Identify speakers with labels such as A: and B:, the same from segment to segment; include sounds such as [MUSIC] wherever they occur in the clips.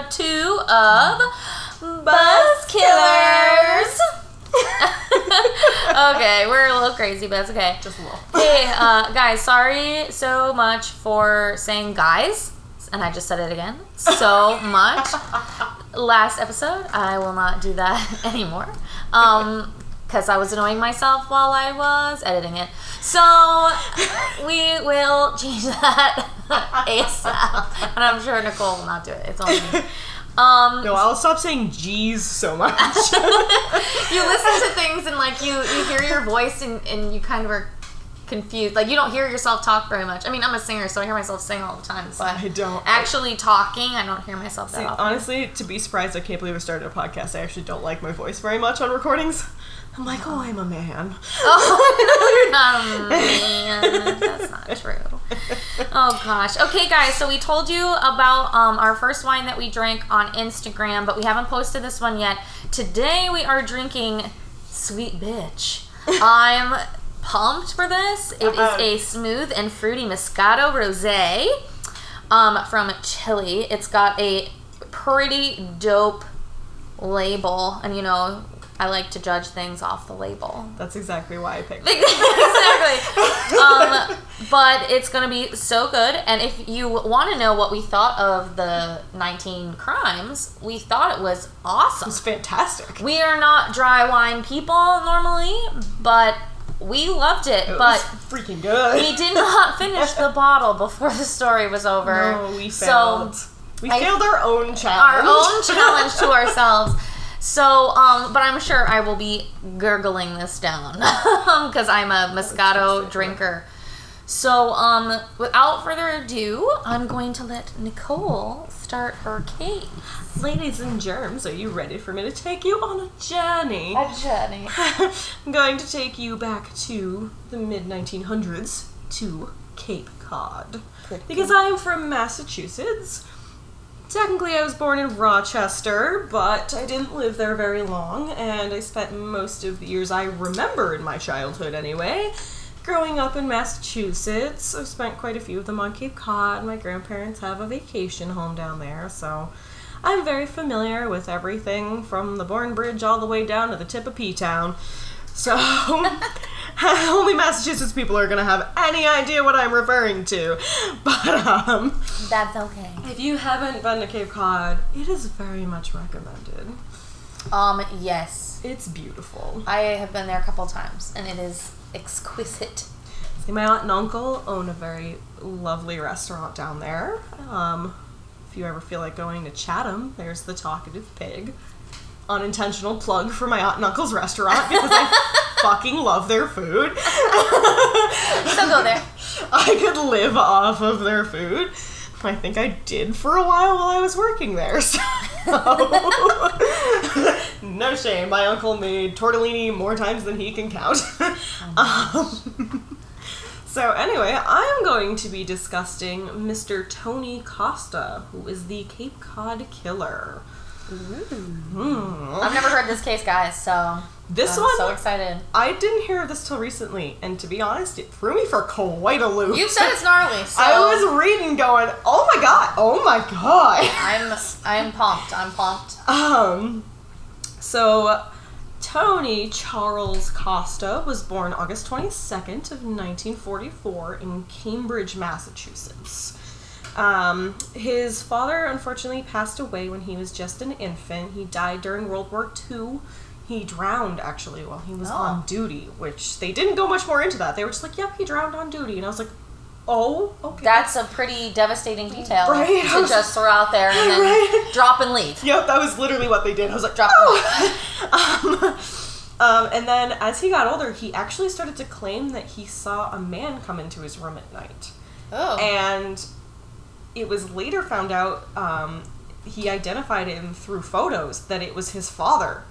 A: episode two of Buzz Killers. [LAUGHS] okay, we're a little crazy, but that's okay.
B: Just a little.
A: Hey, uh, guys, sorry so much for saying guys, and I just said it again. So much. [LAUGHS] Last episode, I will not do that [LAUGHS] anymore. Um, because I was annoying myself while I was editing it. So [LAUGHS] we will change that [LAUGHS] ASAP. And I'm sure Nicole will not do it. It's only me. Um,
B: No, I'll stop saying G's so much. [LAUGHS]
A: you listen to things and like you you hear your voice and, and you kind of are confused. Like you don't hear yourself talk very much. I mean, I'm a singer, so I hear myself sing all the time. But
B: I don't.
A: actually talking, I don't hear myself that
B: See,
A: often.
B: honestly, to be surprised, I can't believe I started a podcast. I actually don't like my voice very much on recordings. I'm like, oh, I'm a man.
A: Oh, [LAUGHS] you're not a man, that's not true. Oh gosh. Okay, guys. So we told you about um, our first wine that we drank on Instagram, but we haven't posted this one yet. Today we are drinking Sweet Bitch. [LAUGHS] I'm pumped for this. It is
B: Uh-uh.
A: a smooth and fruity Moscato Rosé um, from Chile. It's got a pretty dope label, and you know. I like to judge things off the label
B: That's exactly why I picked [LAUGHS] it.
A: exactly. um, [LAUGHS] but it's gonna be so good. And if you want to know what we thought of the 19 crimes, we thought it was awesome.
B: It's fantastic.
A: We are not dry wine people normally, but we loved it.
B: It
A: but
B: was freaking good.
A: we did not [LAUGHS] finish the bottle before the story was over.
B: No, we
A: So
B: failed. we
A: I-
B: failed our own challenge.
A: our own challenge to ourselves. So, um, but I'm sure I will be gurgling this down [LAUGHS] because I'm a Moscato drinker. So, um, without further ado, I'm going to let Nicole start her case.
B: Ladies and germs, are you ready for me to take you on a journey?
A: A journey. [LAUGHS]
B: I'm going to take you back to the mid 1900s to Cape Cod. Because I am from Massachusetts. Technically, I was born in Rochester, but I didn't live there very long, and I spent most of the years I remember in my childhood anyway. Growing up in Massachusetts, I've spent quite a few of them on Cape Cod. My grandparents have a vacation home down there, so I'm very familiar with everything from the Bourne Bridge all the way down to the tip of P Town. So, [LAUGHS] [LAUGHS] only Massachusetts people are gonna have any idea what I'm referring to. [LAUGHS] But, um,
A: That's okay.
B: if you haven't been to Cape Cod, it is very much recommended.
A: Um, yes.
B: It's beautiful.
A: I have been there a couple times and it is exquisite.
B: See, my aunt and uncle own a very lovely restaurant down there. Um, if you ever feel like going to Chatham, there's the Talkative Pig. Unintentional plug for my aunt and uncle's restaurant because I [LAUGHS] fucking love their food.
A: So go there. [LAUGHS]
B: I could live off of their food. I think I did for a while while I was working there. [LAUGHS] So no shame. My uncle made tortellini more times than he can count. um, so anyway, I am going to be discussing Mr. Tony Costa, who is the Cape Cod Killer. Hmm.
A: I've never heard this case, guys, so
B: This
A: I'm
B: one,
A: so excited.
B: I didn't hear of this till recently, and to be honest, it threw me for quite a loop.
A: You said it's gnarly, [LAUGHS] so
B: I was reading, going, "Oh my god, oh my god." [LAUGHS]
A: I'm I'm pumped. I'm pumped.
B: Um, so Tony Charles Costa was born August twenty second of nineteen forty four in Cambridge, Massachusetts. Um, his father unfortunately passed away when he was just an infant. He died during World War II. He drowned actually while he was
A: Oh.
B: on duty, which they didn't go much more into that. They were just like, "Yep, he drowned on duty," and I was like, "Oh, okay."
A: That's a pretty devastating detail
B: Right,
A: to
B: was-
A: just throw out there and then [LAUGHS]
B: Right.
A: drop and leave.
B: Yep, that was literally what they did. I was like,
A: Drop
B: oh. [LAUGHS] um, um, and then as he got older, he actually started to claim that he saw a man come into his room at night.
A: Oh.
B: And it was later found out um, he identified him through photos that it was his father.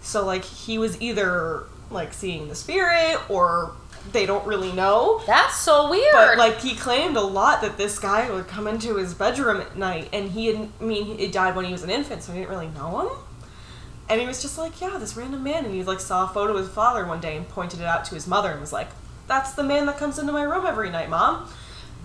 B: So like he was either like seeing the spirit or they don't really know.
A: That's so weird.
B: But like he claimed a lot that this guy would come into his bedroom at night, and he had, I mean, he died when he was an infant, so he didn't really know him. And he was just like, yeah, this random man, and he like saw a photo of his father one day and pointed it out to his mother and was like, that's the man that comes into my room every night, mom.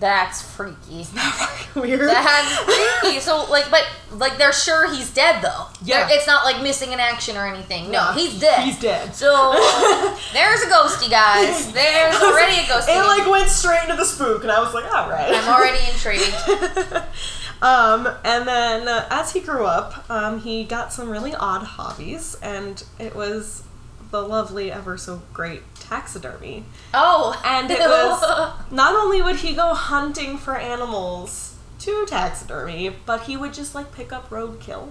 A: That's freaky.
B: That's weird.
A: That's freaky. So like, but like they're sure he's dead though.
B: Yeah.
A: They're- it's not like missing in action or anything. No,
B: Nah,
A: he's dead.
B: He's dead.
A: So [LAUGHS] there's a ghosty, guys. [LAUGHS] There's already a ghosty.
B: It like went straight into the spook, and I was like, all right.
A: I'm already intrigued. [LAUGHS]
B: um, and then uh, as he grew up, um, he got some really odd hobbies, and it was the lovely, ever so great taxidermy.
A: Oh,
B: And it was [LAUGHS] not only would he go hunting for animals to taxidermy, but he would just like pick up roadkill.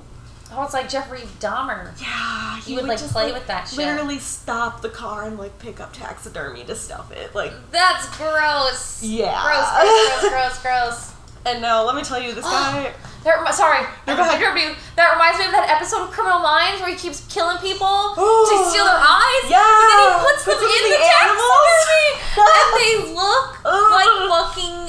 A: Oh, it's like Jeffrey Dahmer.
B: Yeah,
A: He would, like, play with that shit.
B: Literally stop the car and like pick up taxidermy to stuff it. Like,
A: That's gross.
B: Yeah.
A: Gross, gross, gross, gross, gross. [LAUGHS]
B: and no, let me tell you, this [GASPS] guy.
A: That sorry,
B: No,
A: I
B: go ahead.
A: That reminds me of that episode of Criminal Minds where he keeps killing people to
B: Oh,
A: steal their eyes.
B: yeah.
A: And then he puts,
B: Puts
A: them
B: them
A: in the,
B: the
A: taxidermy, [LAUGHS] and they look like fucking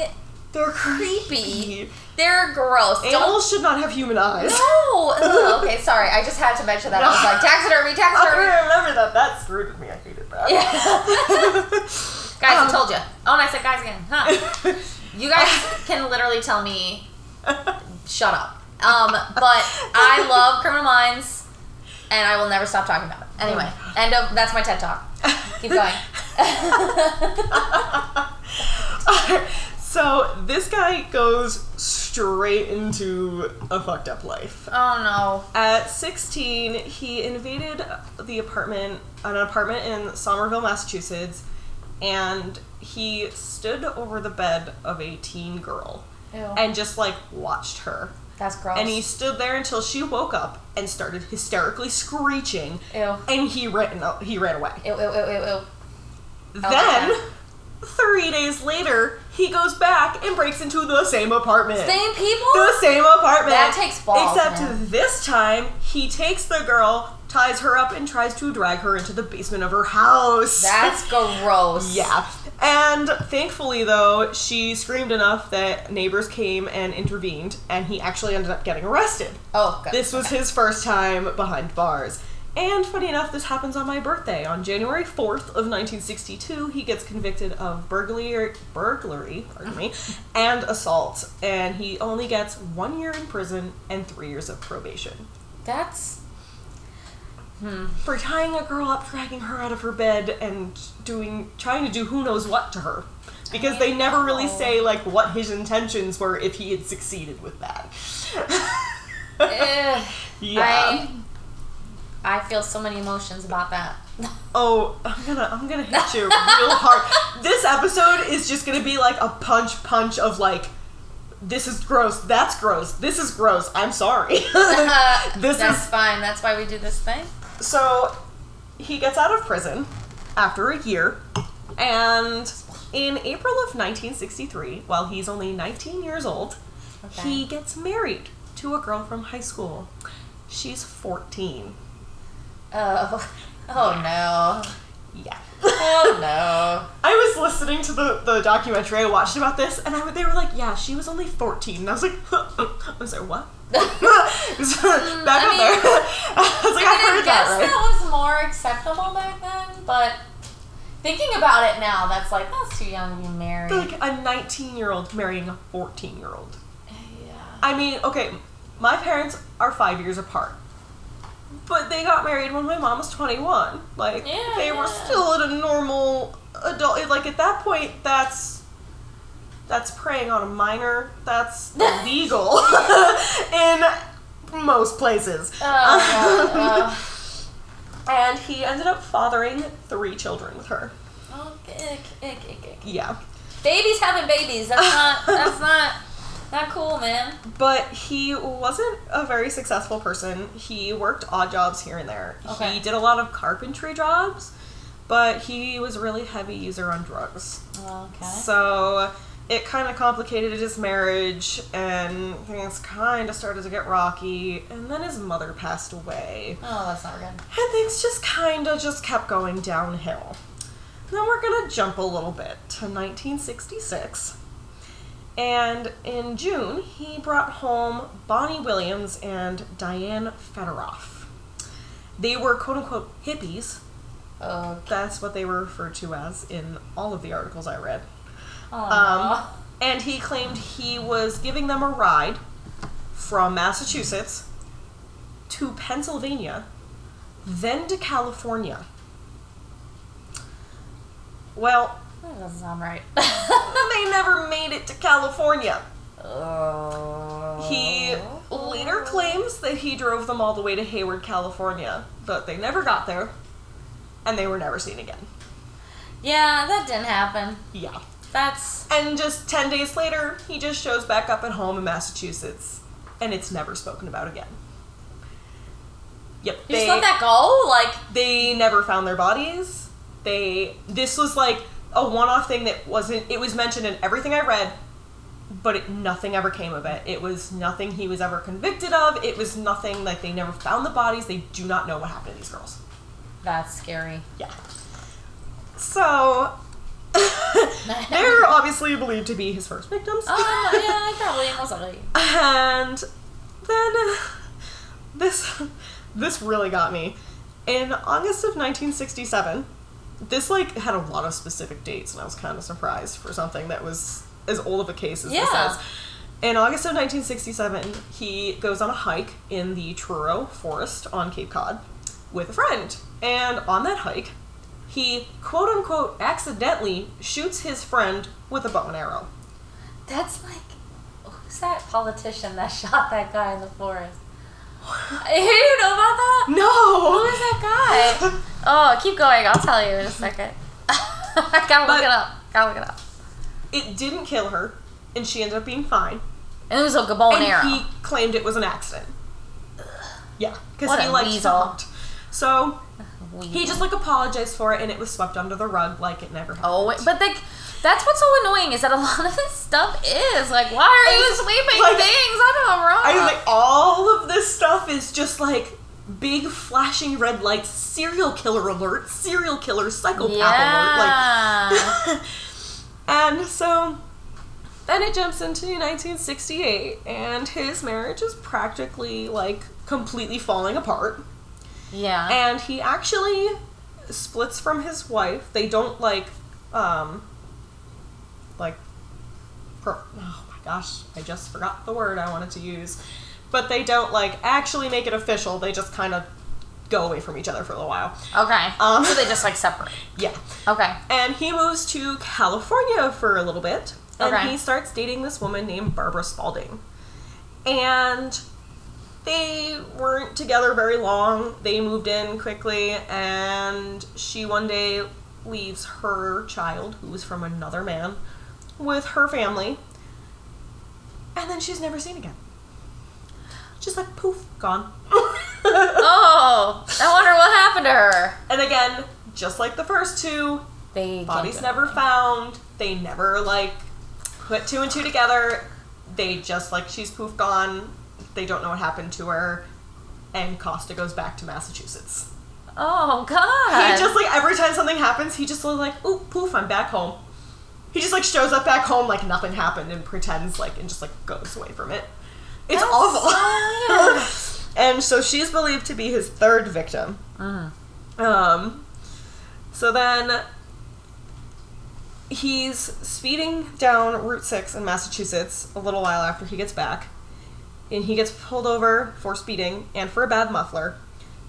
B: They're
A: creepy. They're gross. Don't.
B: Animals should not have human eyes.
A: No. Ugh, okay, sorry. I just had to mention that. I was like taxidermy, [LAUGHS]
B: I
A: taxidermy.
B: remember that. That screwed with me. I hated that.
A: Yeah. [LAUGHS] guys,
B: Um,
A: I told you. Oh, and I said guys again. Huh. You guys can literally tell me shut up. Um, but I love Criminal Minds, and I will never stop talking about it. Anyway, [LAUGHS] end of that's my TED talk. Keep going. [LAUGHS]
B: so this guy goes straight into a fucked up life.
A: oh no!
B: At 16, he invaded the apartment, an apartment in Somerville, Massachusetts, and he stood over the bed of a teen girl.
A: Ew.
B: and just like watched her.
A: that's gross.
B: And he stood there until she woke up and started hysterically screeching,
A: ew.
B: and he ran. He ran away.
A: Ew, ew, ew, ew, ew.
B: Then,
A: yeah.
B: Three days later, he goes back and breaks into the same apartment.
A: Same people?
B: the same apartment.
A: That takes balls,
B: Except
A: man.
B: this time, he takes the girl, ties her up, and tries to drag her into the basement of her house.
A: That's [LAUGHS] gross.
B: yeah. And thankfully, though, she screamed enough that neighbors came and intervened, and he actually ended up getting arrested.
A: Oh, good.
B: This was his first time behind bars. And funny enough, this happens on my birthday. On January 4th of 1962, he gets convicted of burglary, burglary, pardon me, [LAUGHS] and assault. And he only gets one year in prison and three years of probation.
A: That's. Hmm.
B: For tying a girl up, dragging her out of her bed, and doing, trying to do who knows what to her. Because they never really say, like, what his intentions were if he had succeeded with that. [LAUGHS] Yeah.
A: I, I feel so many emotions about that. [LAUGHS]
B: Oh, I'm gonna I'm gonna hit you real hard. This episode is just gonna be like a punch punch of like this is gross, that's gross, this is gross, I'm sorry. [LAUGHS] this
A: That's
B: is
A: fine. That's why we do this thing.
B: so he gets out of prison after a year and in April of 1963, while he's only 19 years old,
A: Okay.
B: he gets married to a girl from high school. She's 14.
A: Oh. [LAUGHS] Oh no.
B: Yeah.
A: Oh no. [LAUGHS]
B: I was listening to the, the documentary I watched about this, and I, they were like, "Yeah, she was only 14." And I was like, [LAUGHS] "I was mm, like, what?" Back
A: I mean-
B: there. I was like, I,
A: I,
B: heard
A: guess
B: that right.
A: that was more acceptable back then, but thinking about it now, that's like that's too young to be married.
B: Like a 19 year old marrying a 14 year old.
A: yeah.
B: I mean, okay, my parents are five years apart. But they got married when my mom was 21. Like,
A: Yeah,
B: they were still at a normal adult. Like, at that point, that's. That's preying on a minor. That's [LAUGHS] illegal [LAUGHS] in most places.
A: Oh, [LAUGHS]
B: and he ended up fathering three children with her.
A: Oh, ick, ick, ick, ick.
B: Yeah.
A: Babies having babies. That's not. That's not. Not cool, man.
B: But he wasn't a very successful person. He worked odd jobs here and there.
A: Okay.
B: He did a lot of carpentry jobs, but he was a really heavy user on drugs.
A: Okay.
B: So it kind of complicated his marriage, and things kind of started to get rocky. And then his mother passed away,
A: Oh, that's not good.
B: and things just kind of just kept going downhill. Then we're gonna jump a little bit to 1966. And in June, he brought home Bonnie Williams and Diane Federoff. They were quote unquote hippies.
A: Oh.
B: That's what they were referred to as in all of the articles I read.
A: Aw.
B: Um, and he claimed he was giving them a ride from Massachusetts to Pennsylvania, then to California. Well,
A: That doesn't sound right. [LAUGHS]
B: they never made it to California.
A: oh.
B: He later claims that he drove them all the way to Hayward, California, but they never got there, and they were never seen again.
A: Yeah, that didn't happen.
B: Yeah.
A: That's
B: And just 10 days later, he just shows back up at home in Massachusetts, and it's never spoken about again. Yep.
A: you just let that go. Like
B: they never found their bodies. They this was like a one-off thing that wasn't it was mentioned in everything I read, but it, nothing ever came of it. It was nothing he was ever convicted of. It was nothing like they never found the bodies. They do not know what happened to these girls.
A: that's scary.
B: Yeah. So [LAUGHS] they're [LAUGHS] obviously believed to be his first victims.
A: Um, yeah, probably most likely.
B: And then this this really got me. In August of 1967, this like had a lot of specific dates, and I was kind of surprised for something that was as old of a case as this
A: Yeah.
B: is. In August of 1967, he goes on a hike in the Truro Forest on Cape Cod with a friend, and on that hike, he quote unquote accidentally shoots his friend with a bow and arrow.
A: That's like who's that politician that [LAUGHS] shot that guy in the forest? [LAUGHS] You know about that?
B: No.
A: Who is that guy? [LAUGHS] Oh, keep going. I'll tell you in a second. [LAUGHS] I gotta look
B: But-
A: it up. Gotta look it up.
B: It didn't kill her, and she ended up being fine.
A: And it was like a bow and,
B: and
A: arrow.
B: he claimed it was an accident. Yeah, because he liked to
A: weasel.
B: hunt. So
A: Weasel.
B: he just like apologized for it, and it was swept under the rug like it never happened.
A: Oh, but like, that's what's so annoying is that a [LAUGHS] lot of this stuff is like, why are you sweeping
B: like-
A: things under the rug?
B: I was like, all of this stuff is just like big flashing red lights, serial killer alert, serial killer psychopath
A: yeah.
B: alert, like. [LAUGHS] and so then it jumps into 1968, and his marriage is practically like completely falling apart.
A: yeah.
B: and he actually splits from his wife. They don't like, um, like, per- oh my gosh, I just forgot the word I wanted to use. But they don't like actually make it official. They just kind of go away from each other for a little while.
A: okay.
B: Um,
A: so they just like separate.
B: Yeah,
A: Okay.
B: and he moves to California for a little bit, and
A: Okay.
B: he starts dating this woman named Barbara Spalding, and they weren't together very long. They moved in quickly, and she one day leaves her child, who was from another man, with her family, and then she's never seen again. Just like poof, gone. [LAUGHS]
A: Oh, I wonder what happened to her.
B: and again, just like the first two,
A: They
B: bodies never
A: anything.
B: found. They never like put two and two together. They just like she's poof gone. They don't know what happened to her. And Costa goes back to Massachusetts.
A: Oh God.
B: He just like every time something happens, he just like, oh poof, I'm back home. He just like shows up back home like nothing happened and pretends like and just like goes away from it. It's
A: That's
B: awful.
A: so [LAUGHS]
B: and so she's believed to be his third victim.
A: Mhm.
B: Um, so then he's speeding down Route 6 in Massachusetts a little while after he gets back. And he gets pulled over for speeding and for a bad muffler.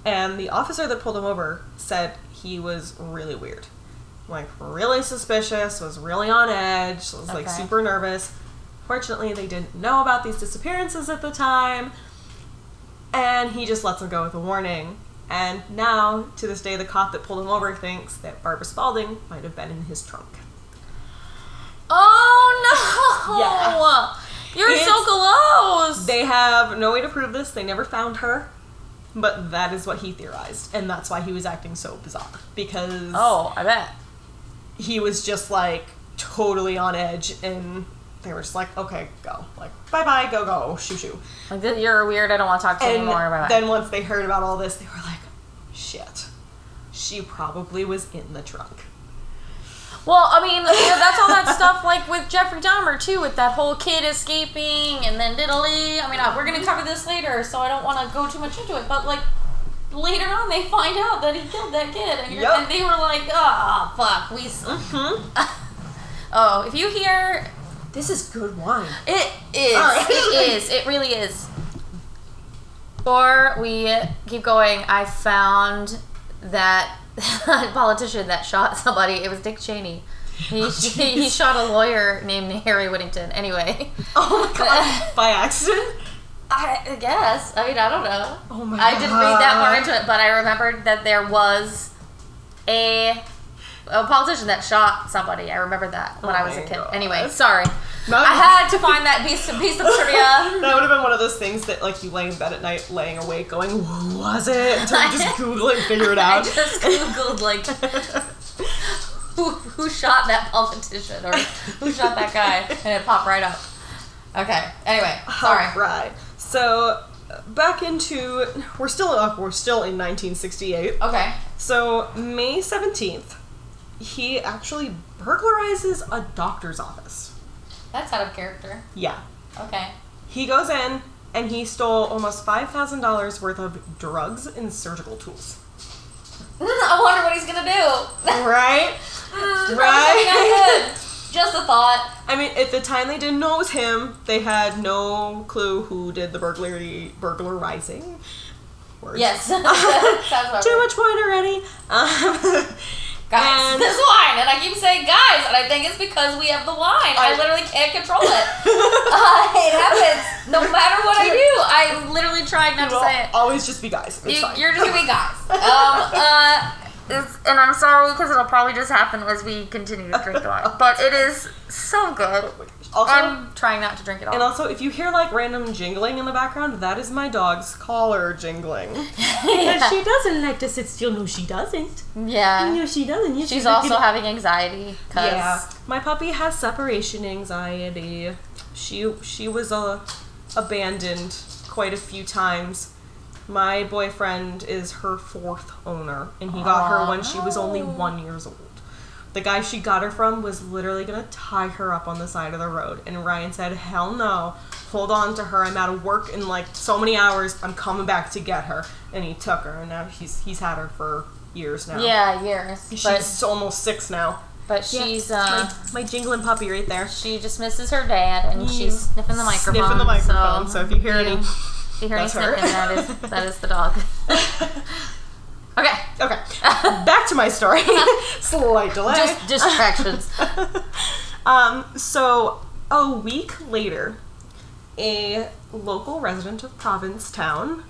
B: And the officer that pulled him over said he was really weird. Like, really suspicious, was really on edge, was like super nervous. Fortunately, they didn't know about these disappearances at the time. And he just lets him go with a warning. And now, to this day, the cop that pulled him over thinks that Barbara Spalding might have been in his trunk.
A: Oh no.
B: Yeah.
A: You're so close.
B: They have no way to prove this, they never found her. But that is what he theorized. And that's why he was acting so bizarre. Because
A: oh, I bet.
B: he was just like totally on edge and they were just like, okay, go. Like, bye bye, go, go, shoo shoo.
A: Like you're weird. I don't want to talk to you
B: And
A: anymore. Bye bye.
B: then once they heard about all this, they were like, shit. She probably was in the trunk.
A: Well, I mean, that's all that stuff like with Jeffrey Dahmer too, with that whole kid escaping and then diddly. I mean, uh, we're gonna cover this later, so I don't want to go too much into it. But like later on, they find out that he killed that kid, and, you're,
B: Yup.
A: and they were like, "Oh fuck, we."
B: Mm-hmm. [LAUGHS]
A: Oh, if you hear
B: This is good wine.
A: It is.
B: Right.
A: It is. It really is. Before we keep going, I found that [LAUGHS] politician that shot somebody. It was Dick Cheney. He,
B: Oh, [LAUGHS]
A: he, he shot a lawyer named Harry Whittington. Anyway,
B: Oh my [LAUGHS] god. By accident?
A: I guess. I mean, I don't know.
B: Oh my
A: I didn't read that far into it, but I remembered that there was a a politician that shot somebody. I remember that when
B: Oh
A: I was a kid.
B: God.
A: Anyway, sorry. I had to find that piece, of, piece of [LAUGHS] trivia.
B: That would have been one of those things that, like, you lay in bed at night, laying awake, going, "Who was it?" Until you just [LAUGHS] Google it and figure it [LAUGHS] out.
A: I just googled like who who shot that politician or who shot that guy, and it popped right up. Okay. Anyway, sorry.
B: Right. So back into we're still up. We're still in 1968.
A: Okay.
B: So May 17th, he actually burglarizes a doctor's office.
A: That's out of character.
B: Yeah.
A: Okay.
B: He goes in and he stole almost $5,000 worth of drugs and surgical tools. [LAUGHS]
A: I wonder what he's gonna do.
B: Right? [LAUGHS]
A: Mm,
B: Right.
A: probably not good. Just a thought.
B: I mean, at the time they didn't know it was him. They had no clue who did the burglary burglarizing. Words.
A: Yes. [LAUGHS]
B: Too much wine already. Um,
A: Guys,
B: and-
A: this wine, and I keep saying guys, and I think it's because we have the wine. I,
B: I-
A: literally can't control it. [LAUGHS] uh, it happens no matter what I do. I'm literally trying not to say it.
B: always just be guys.
A: You, you're just gonna be guys. [LAUGHS] Um, uh, it's, and I'm sorry because it'll probably just happen as we continue to drink the wine. But it is so good.
B: Also,
A: I'm trying not to drink it all.
B: and also, if you hear like random jingling in the background, that is my dog's collar jingling. [LAUGHS]
A: yeah.
B: she doesn't like to sit still. No, she doesn't.
A: yeah.
B: No, she doesn't. Yes,
A: She's
B: like
A: also having anxiety because
B: Yeah, my puppy has separation anxiety. She she was uh, abandoned quite a few times. My boyfriend is her fourth owner, and he got her when she was only
A: Oh.
B: one years old. The guy she got her from was literally gonna tie her up on the side of the road, and Ryan said, "Hell no! Hold on to her. I'm out of work in like so many hours. I'm coming back to get her." And he took her, and now he's he's had her for years now.
A: yeah, years.
B: she's
A: But
B: almost six now.
A: but
B: Yeah,
A: she's uh
B: my, my jingling puppy right there.
A: she just misses her dad and
B: Mm.
A: she's sniffing the microphone.
B: Sniffing the microphone. So, if you hear any,
A: if you hear any
B: that's her.
A: sniffing, that is that is the dog. [LAUGHS] [LAUGHS] okay.
B: okay, back to my story. [LAUGHS] Slight delay.
A: Just distractions. [LAUGHS]
B: um, so a week later, a local resident of Provincetown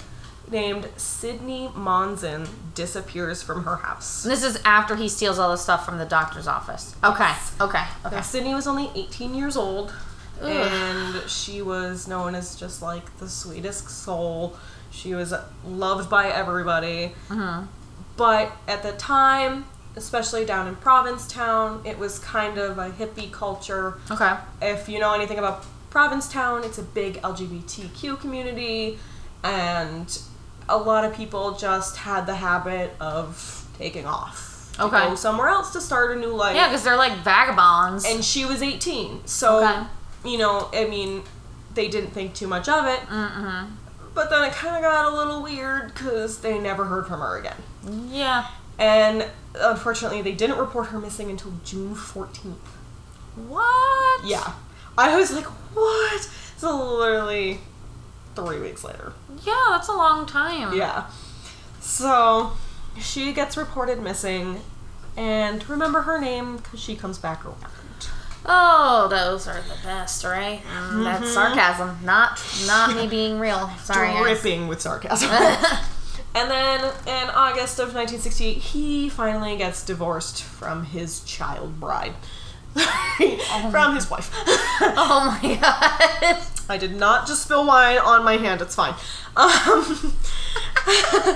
B: named Sydney Monson disappears from her house.
A: This is after he steals all the stuff from the doctor's office. Okay. Okay. Okay.
B: Now, Sydney was only 18 years old, and she was known as just like the sweetest soul. She was loved by everybody.
A: Mhm.
B: But at the time, especially down in Provincetown, it was kind of a hippie culture.
A: Okay.
B: If you know anything about Provincetown, it's a big LGBTQ community, and a lot of people just had the habit of taking off.
A: Okay.
B: Go somewhere else to start a new life.
A: Yeah, because they're like vagabonds.
B: And she was 18. So,
A: Okay.
B: you know, I mean, they didn't think too much of it.
A: mm-hmm.
B: But then it kind of got a little weird because they never heard from her again.
A: Yeah.
B: And unfortunately, they didn't report her missing until June 14th.
A: What?
B: Yeah. I was like, what? So literally three weeks later.
A: Yeah, that's a long time.
B: Yeah. So she gets reported missing. And remember her name because she comes back around.
A: Oh, those are the best, right? Mm, That's
B: Mhm.
A: sarcasm, not not me being real. Sorry. guys.
B: Dripping with sarcasm. [LAUGHS] and then in August of 1968, he finally gets divorced from his child bride. [LAUGHS] from his wife. [LAUGHS]
A: oh my god.
B: I did not just spill wine on my hand, it's fine. Um, [LAUGHS]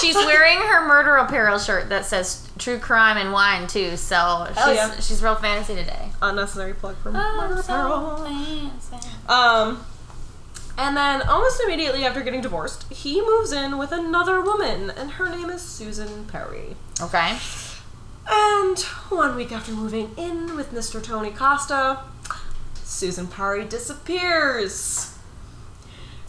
A: She's wearing her murder apparel shirt that says "True Crime and Wine" too. So she's
B: yeah.
A: she's real fancy today.
B: unnecessary plug for
A: Oh,
B: Murder
A: so
B: Apparel.
A: fancy.
B: Um, and then almost immediately after getting divorced, he moves in with another woman, and her name is Susan Perry.
A: Okay.
B: And one week after moving in with Mr. Tony Costa, Susan Perry disappears.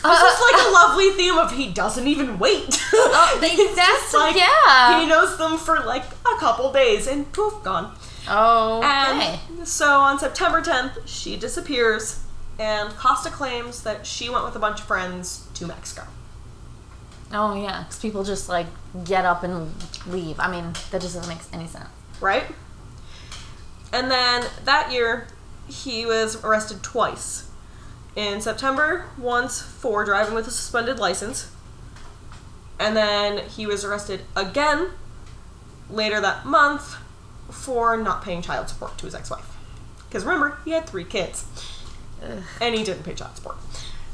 B: This is like a uh, uh, uh. lovely theme of he doesn't even wait.
A: Oh, [LAUGHS] they- that's
B: like
A: yeah.
B: he knows them for like a couple days and poof, gone.
A: Oh, okay.
B: And so on September 10th, she disappears, and Costa claims that she went with a bunch of friends to Mexico.
A: oh yeah, because people just like get up and leave. I mean, that just doesn't make any sense.
B: right? And then that year, he was arrested twice. In September, once for driving with a suspended license, and then he was arrested again later that month for not paying child support to his ex wife. Because remember, he had three kids,
A: Ugh.
B: and he didn't pay child support.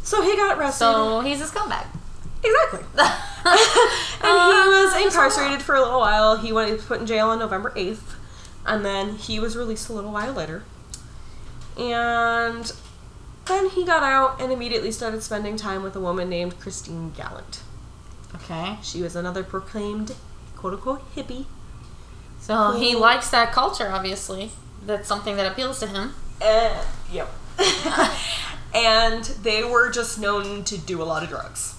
B: So he got arrested.
A: So he's a scumbag.
B: exactly. [LAUGHS] [LAUGHS] and he
A: Uh,
B: was
A: there's a
B: incarcerated for a little while. He went he was put in jail on November 8th, and then he was released a little while later. And then he got out and immediately started spending time with a woman named Christine Gallant.
A: Okay.
B: She was another proclaimed quote unquote hippie.
A: So he likes that culture, obviously. That's something that appeals to him.
B: Uh, yep. [LAUGHS] and they were just known to do a lot of drugs.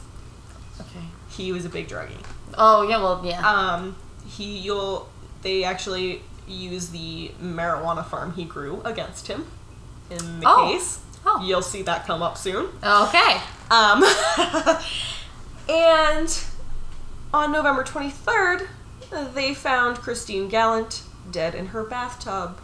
A: Okay.
B: He was a big druggie.
A: Oh yeah, well yeah.
B: Um, he you'll they actually use the marijuana farm he grew against him in the
A: Oh.
B: case.
A: Oh.
B: You'll see that come up soon.
A: okay.
B: Um, [LAUGHS] and on November 23rd, they found Christine Gallant dead in her bathtub.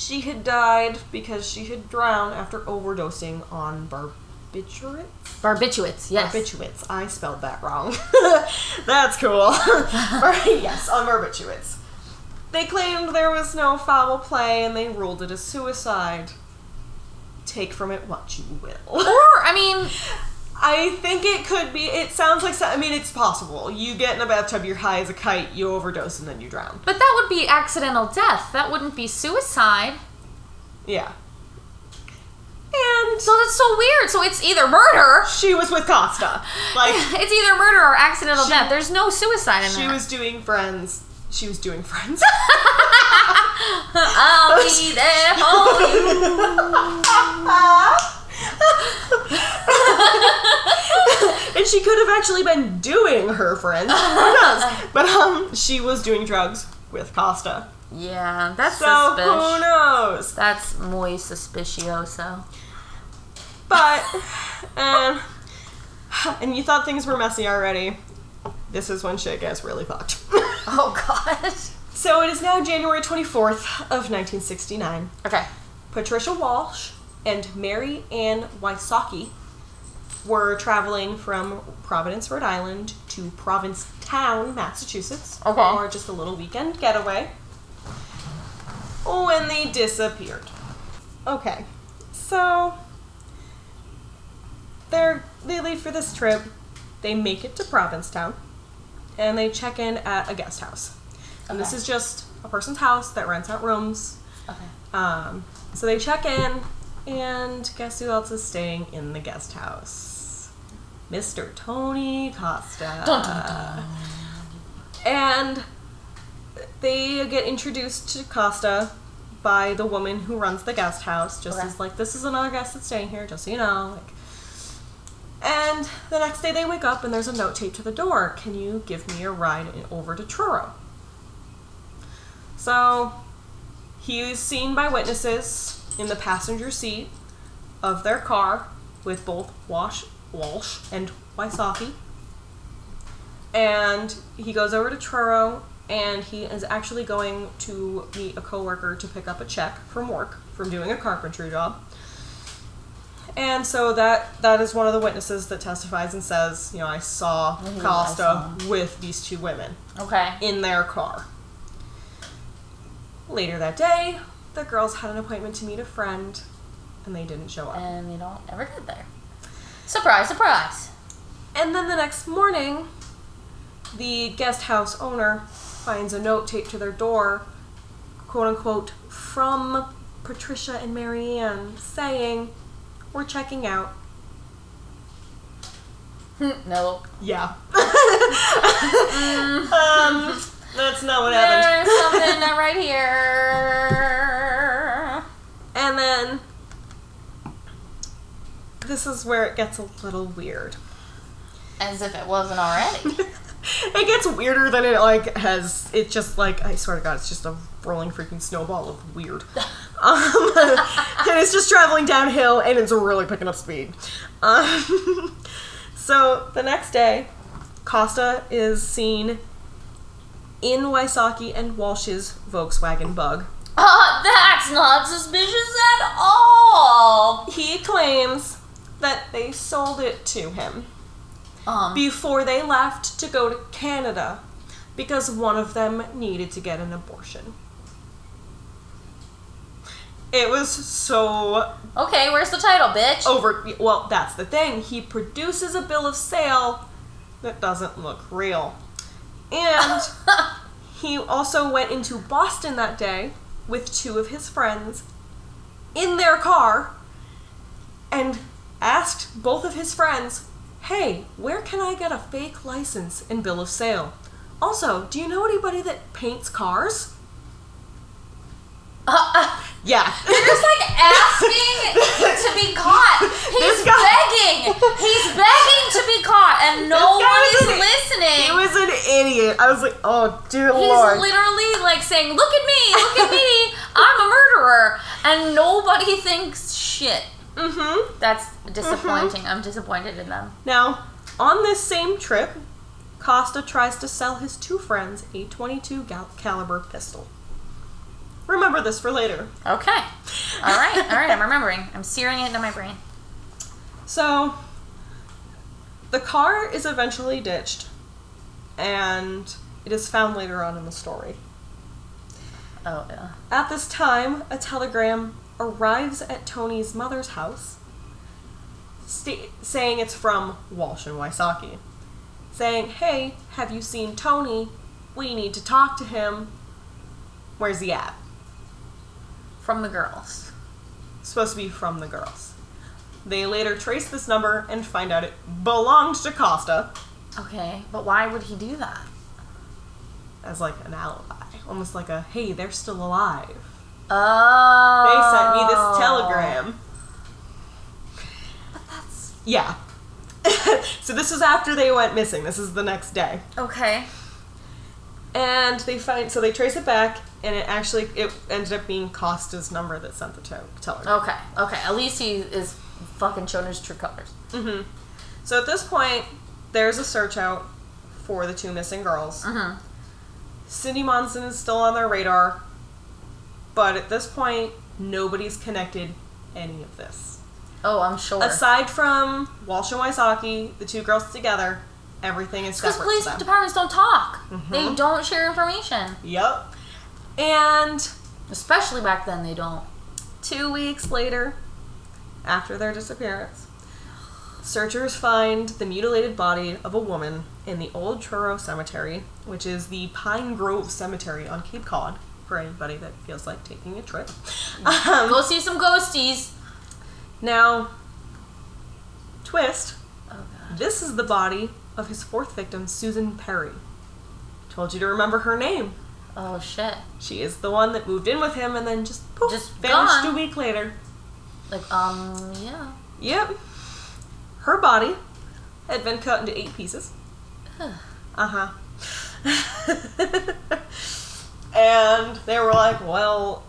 B: She had died because she had drowned after overdosing on barbiturates.
A: Barbiturates. Yes.
B: Barbiturates. I spelled that wrong. [LAUGHS] That's cool. [LAUGHS] Yes, on barbiturates. They claimed there was no foul play and they ruled it a suicide. Take from it what you will.
A: Or I mean, [LAUGHS]
B: I think it could be. It sounds like. I mean, it's possible. You get in a bathtub, you're high as a kite, you overdose, and then you drown.
A: but that would be accidental death. That wouldn't be suicide.
B: Yeah. And
A: So that's so weird. So it's either murder.
B: she was with Costa. Like [LAUGHS]
A: It's either murder or accidental
B: She-
A: death. There's no suicide in
B: she
A: there.
B: was doing friends. She was doing friends. [LAUGHS]
A: I'll be there for you. [LAUGHS] [LAUGHS]
B: and she could have actually been doing her friends. Who [LAUGHS] knows? But um, she was doing drugs with Costa.
A: Yeah, that's
B: So who knows?
A: That's muy suspicioso.
B: But and and you thought things were messy already. This is when shit gets really fucked. [LAUGHS]
A: Oh god.
B: so it is now January 24th of 1969.
A: Okay.
B: Patricia Walsh and Mary Ann Wysocki were traveling from Providence, Rhode Island to Provincetown, Massachusetts,
A: Okay.
B: or just a little weekend getaway when they disappeared. Okay, so they're they leave for this trip. They make it to Provincetown, and they check in at a guest house. And this is just a person's house that rents out rooms
A: Okay.
B: um, so they check in, and guess who else is staying in the guest house? Mr. Tony Costa.
A: Dun, dun, dun.
B: And they get introduced to Costa by the woman who runs the guest house, just
A: Okay.
B: as like, this is another guest that's staying here, just so you know. Like, and the next day they wake up and there's a note taped to the door. Can you give me a ride over to Truro? So he is seen by witnesses in the passenger seat of their car with both Wash, Walsh and Wysocki. And he goes over to Truro and he is actually going to meet a coworker to pick up a check from work from doing a carpentry job. And so that that is one of the witnesses that testifies and says, you know, I saw
A: Mhm, I
B: Costa
A: saw.
B: with these two women
A: Okay.
B: in their car. Later that day, the girls had an appointment to meet a friend, and they didn't show up.
A: And they don't ever get there. Surprise, surprise.
B: And then the next morning, the guest house owner finds a note taped to their door, quote unquote, from Patricia and Marianne, saying, We're checking out.
A: no.
B: Yeah. [LAUGHS] [LAUGHS] um, that's not what happened.
A: There's something right here.
B: And then this is where it gets a little weird.
A: As if it wasn't already. [LAUGHS]
B: it gets weirder than it like has. It's just like I swear to God, it's just a rolling freaking snowball of weird. [LAUGHS] Um, [LAUGHS] and it's just traveling downhill, and it's really picking up speed. Um, so the next day, Costa is seen in Wysocki and Walsh's Volkswagen Bug.
A: Uh, that's not suspicious at all.
B: He claims that they sold it to him.
A: Um,
B: before they left to go to Canada because one of them needed to get an abortion. It was so
A: okay, where's the title, bitch?
B: over. Well, that's the thing. He produces a bill of sale that doesn't look real. And [LAUGHS] he also went into Boston that day with two of his friends in their car and asked both of his friends, Hey, where can I get a fake license and bill of sale? Also, do you know anybody that paints cars?
A: Uh, uh,
B: Yeah.
A: They're just like asking [LAUGHS] to be caught. He's
B: guy-
A: begging. He's begging to be caught, and no one is
B: an-
A: listening.
B: He was an idiot. I was like, oh dear
A: He's
B: lord.
A: literally like saying, "Look at me, look at me, I'm a murderer," and nobody thinks shit.
B: Mm-hmm.
A: That's disappointing. I'm disappointed in them.
B: Now, on this same trip, Costa tries to sell his two friends a 22 gal- caliber pistol. Remember this for later.
A: Okay. All right. All right. I'm remembering. I'm searing it into my brain.
B: So, the car is eventually ditched, and it is found later on in the story.
A: Oh yeah.
B: At this time, a telegram arrives at Tony's mother's house sta- saying it's from Walsh and Wysocki. Saying, hey, have you seen Tony? We need to talk to him. Where's he at?
A: From the girls.
B: Supposed to be from the girls. They later trace this number and find out it belonged to Costa
A: Okay, but why would he do that?
B: as like an alibi. Almost like a, hey, they're still alive.
A: Oh.
B: They sent me this telegram.
A: But that's
B: Yeah. [LAUGHS] so this is after they went missing. This is the next day.
A: okay.
B: And they find so they trace it back and it actually it ended up being Costa's number that sent the tel- telegram.
A: Okay. Okay. At least he is fucking showing his true colors.
B: hmm So at this point, there's a search out for the two missing girls.
A: Mm-hmm.
B: Cindy Monson is still on their radar, but at this point, nobody's connected any of this.
A: Oh, I'm sure.
B: Aside from Walsh and Wysocki, the two girls together, everything is separate. Because police
A: departments don't talk.
B: Mhm.
A: They don't share information.
B: Yep. And
A: Especially back then, they don't.
B: two weeks later, after their disappearance, searchers find the mutilated body of a woman in the Old Truro Cemetery, which is the Pine Grove Cemetery on Cape Cod, for anybody that feels like taking a trip. Um,
A: Go see some ghosties.
B: now, twist,
A: Oh god.
B: this is the body of his fourth victim, Susan Perry. Told you to remember her name.
A: Oh shit.
B: She is the one that moved in with him and then just poof,
A: Just
B: vanished
A: gone.
B: a week later.
A: Like um yeah.
B: Yep. Her body had been cut into eight pieces. [SIGHS] Uh huh. [LAUGHS] and they were like, well,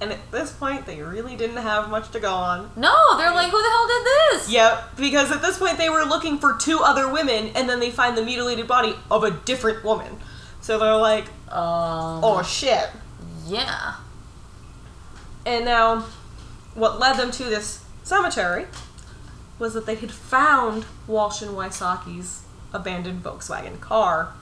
B: and at this point, they really didn't have much to go on.
A: No, they're like, who the hell did this?
B: Yep, because at this point, they were looking for two other women, and then they find the mutilated body of a different woman. So they're like,
A: Um.
B: oh shit.
A: Yeah.
B: And now, what led them to this cemetery was that they had found Walsh and Wysocki's abandoned Volkswagen car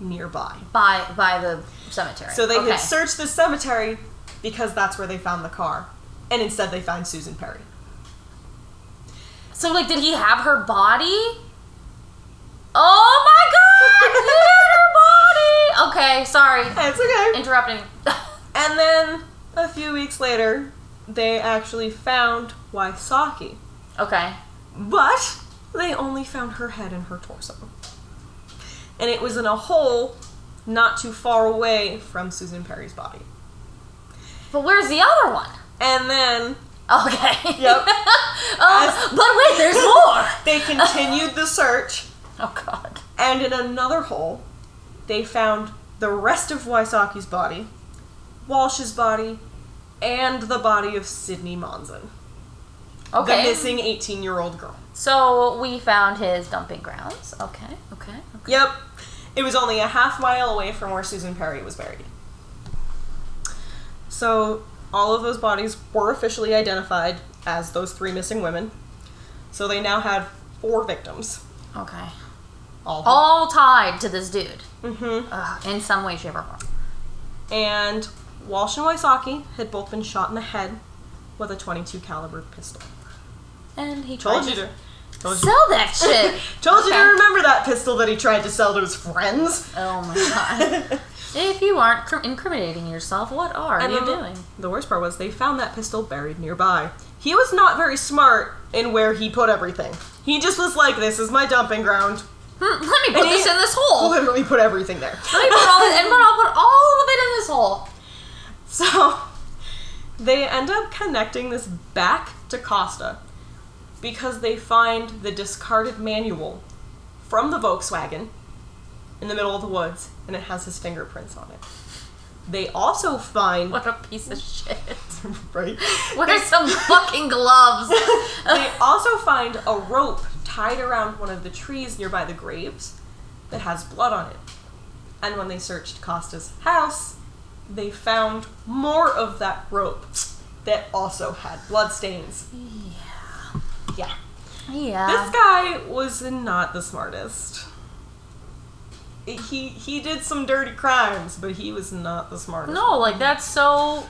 B: nearby.
A: By by the cemetery.
B: So they
A: okay.
B: had searched the cemetery because that's where they found the car. And instead they found Susan Perry.
A: So like, did he have her body? Oh my god! he had her [LAUGHS] body. Okay, sorry.
B: It's okay.
A: Interrupting. [LAUGHS]
B: And then a few weeks later, they actually found Wysocki.
A: okay.
B: But they only found her head and her torso. And it was in a hole not too far away from Susan Perry's body.
A: But where's the other one?
B: And then
A: Okay.
B: Yep. [LAUGHS]
A: oh,
B: As-
A: but wait, there's more. [LAUGHS]
B: they continued the search,
A: Oh god.
B: And in another hole, they found the rest of Wysocki's body, Walsh's body, and the body of Sydney Monson,
A: Okay.
B: the missing 18 year old girl.
A: So we found his dumping grounds. Okay. Okay. okay.
B: Yep. It was only a half mile away from where Susan Perry was buried. So all of those bodies were officially identified as those three missing women. So they now had four victims.
A: Okay.
B: All.
A: All tied to this dude
B: Mm-hmm.
A: Ugh, in some way, shape, or form.
B: And Walsh and Wysocki had both been shot in the head with a 22 caliber pistol.
A: And he tried
B: Told you
A: to.
B: Told you,
A: sell that shit. [LAUGHS]
B: told you to
A: Okay.
B: remember that pistol that he tried to sell to his friends.
A: Oh my god. [LAUGHS] if you aren't cr- incriminating yourself, what are
B: And
A: you
B: then
A: doing?
B: The worst part was they found that pistol buried nearby. He was not very smart in where he put everything. He just was like, "This is my dumping ground."
A: Hmm, let me put
B: And he-
A: this in this hole. Let
B: Literally put everything there.
A: me put all this, and put, I'll put all of it in this hole. [LAUGHS]
B: So they end up connecting this back to Costa because they find the discarded manual from the Volkswagen in the middle of the woods and it has his fingerprints on it. They also find
A: What a piece of shit. [LAUGHS]
B: right.
A: Where's some fucking gloves? [LAUGHS]
B: They also find a rope tied around one of the trees nearby the graves that has blood on it. And when they searched Costa's house, they found more of that rope that also had blood stains.
A: yeah.
B: Yeah.
A: Yeah.
B: This guy was not the smartest. He he did some dirty crimes, but he was not the smartest.
A: no, like that's so.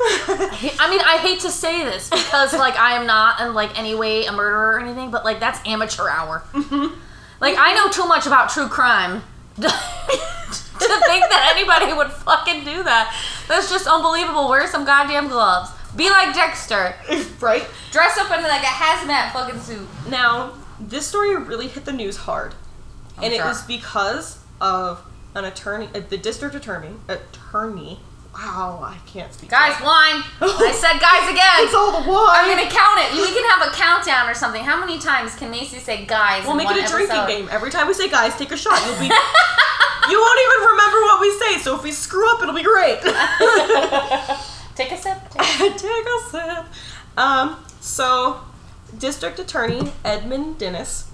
A: I mean, I hate to say this because, [LAUGHS] like, I am not in like any way a murderer or anything, but like that's amateur hour. Mm-hmm. Like, I know too much about true crime [LAUGHS] to think that anybody would fucking do that. That's just unbelievable. Wear some goddamn gloves. Be like Dexter. [LAUGHS]
B: right?
A: Dress up in like a hazmat fucking suit.
B: Now, this story really hit the news hard. and it was because of an attorney, uh, the district attorney, attorney. Wow, I can't speak.
A: Guys, wine. I [LAUGHS] said guys again.
B: it's all the
A: I'm gonna count it. We can have a countdown or something. How many times can Macy say guys?
B: We'll
A: in
B: make
A: one
B: it a drinking game. Every time we say guys, take a shot. You'll be. [LAUGHS] you won't even remember what we say. So if we screw up, it'll be great.
A: Take a sip. Take a- [LAUGHS]
B: Take a sip. Um, so, District Attorney Edmund Dennis,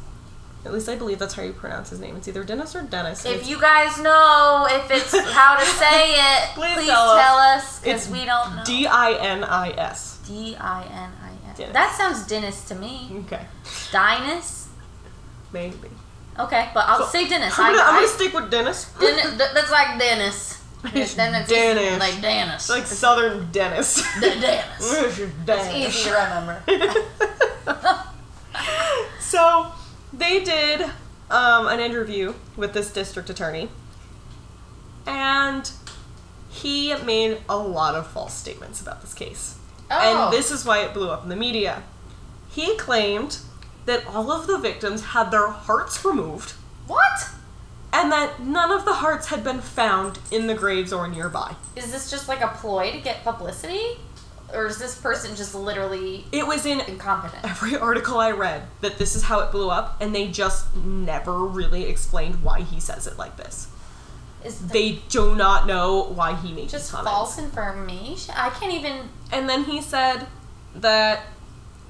B: at least I believe that's how you pronounce his name. It's either Dennis or Dennis.
A: If you guys know if it's how to say it, [LAUGHS]
B: Please
A: please,
B: tell us.
A: tell us because we don't know.
B: D I N I S.
A: D I N I S. That sounds Dennis to me.
B: Okay,
A: Dinus.
B: maybe.
A: Okay, but I'll
B: So,
A: say Dennis.
B: I'm gonna,
A: I,
B: I'm gonna stick with Dennis.
A: Dennis that's like Dennis.
B: It's
A: Dennis.
B: Dennis.
A: Like Dennis.
B: It's like Southern Dennis.
A: D- Dennis. [LAUGHS]
B: Dennis.
A: Easy to remember. [LAUGHS]
B: so they did um, an interview with this district attorney, and he made a lot of false statements about this case.
A: Oh.
B: And this is why it blew up in the media. He claimed that all of the victims had their hearts removed
A: What?
B: And that none of the hearts had been found in the graves or nearby.
A: Is this just like a ploy to get publicity? Or is this person just literally
B: It was in
A: incompetent?
B: every article I read that this is how it blew up, and they just never really explained why he says it like this.
A: Is the-
B: They do not know why he made
A: just
B: comments.
A: false information? I can't even.
B: And then he said that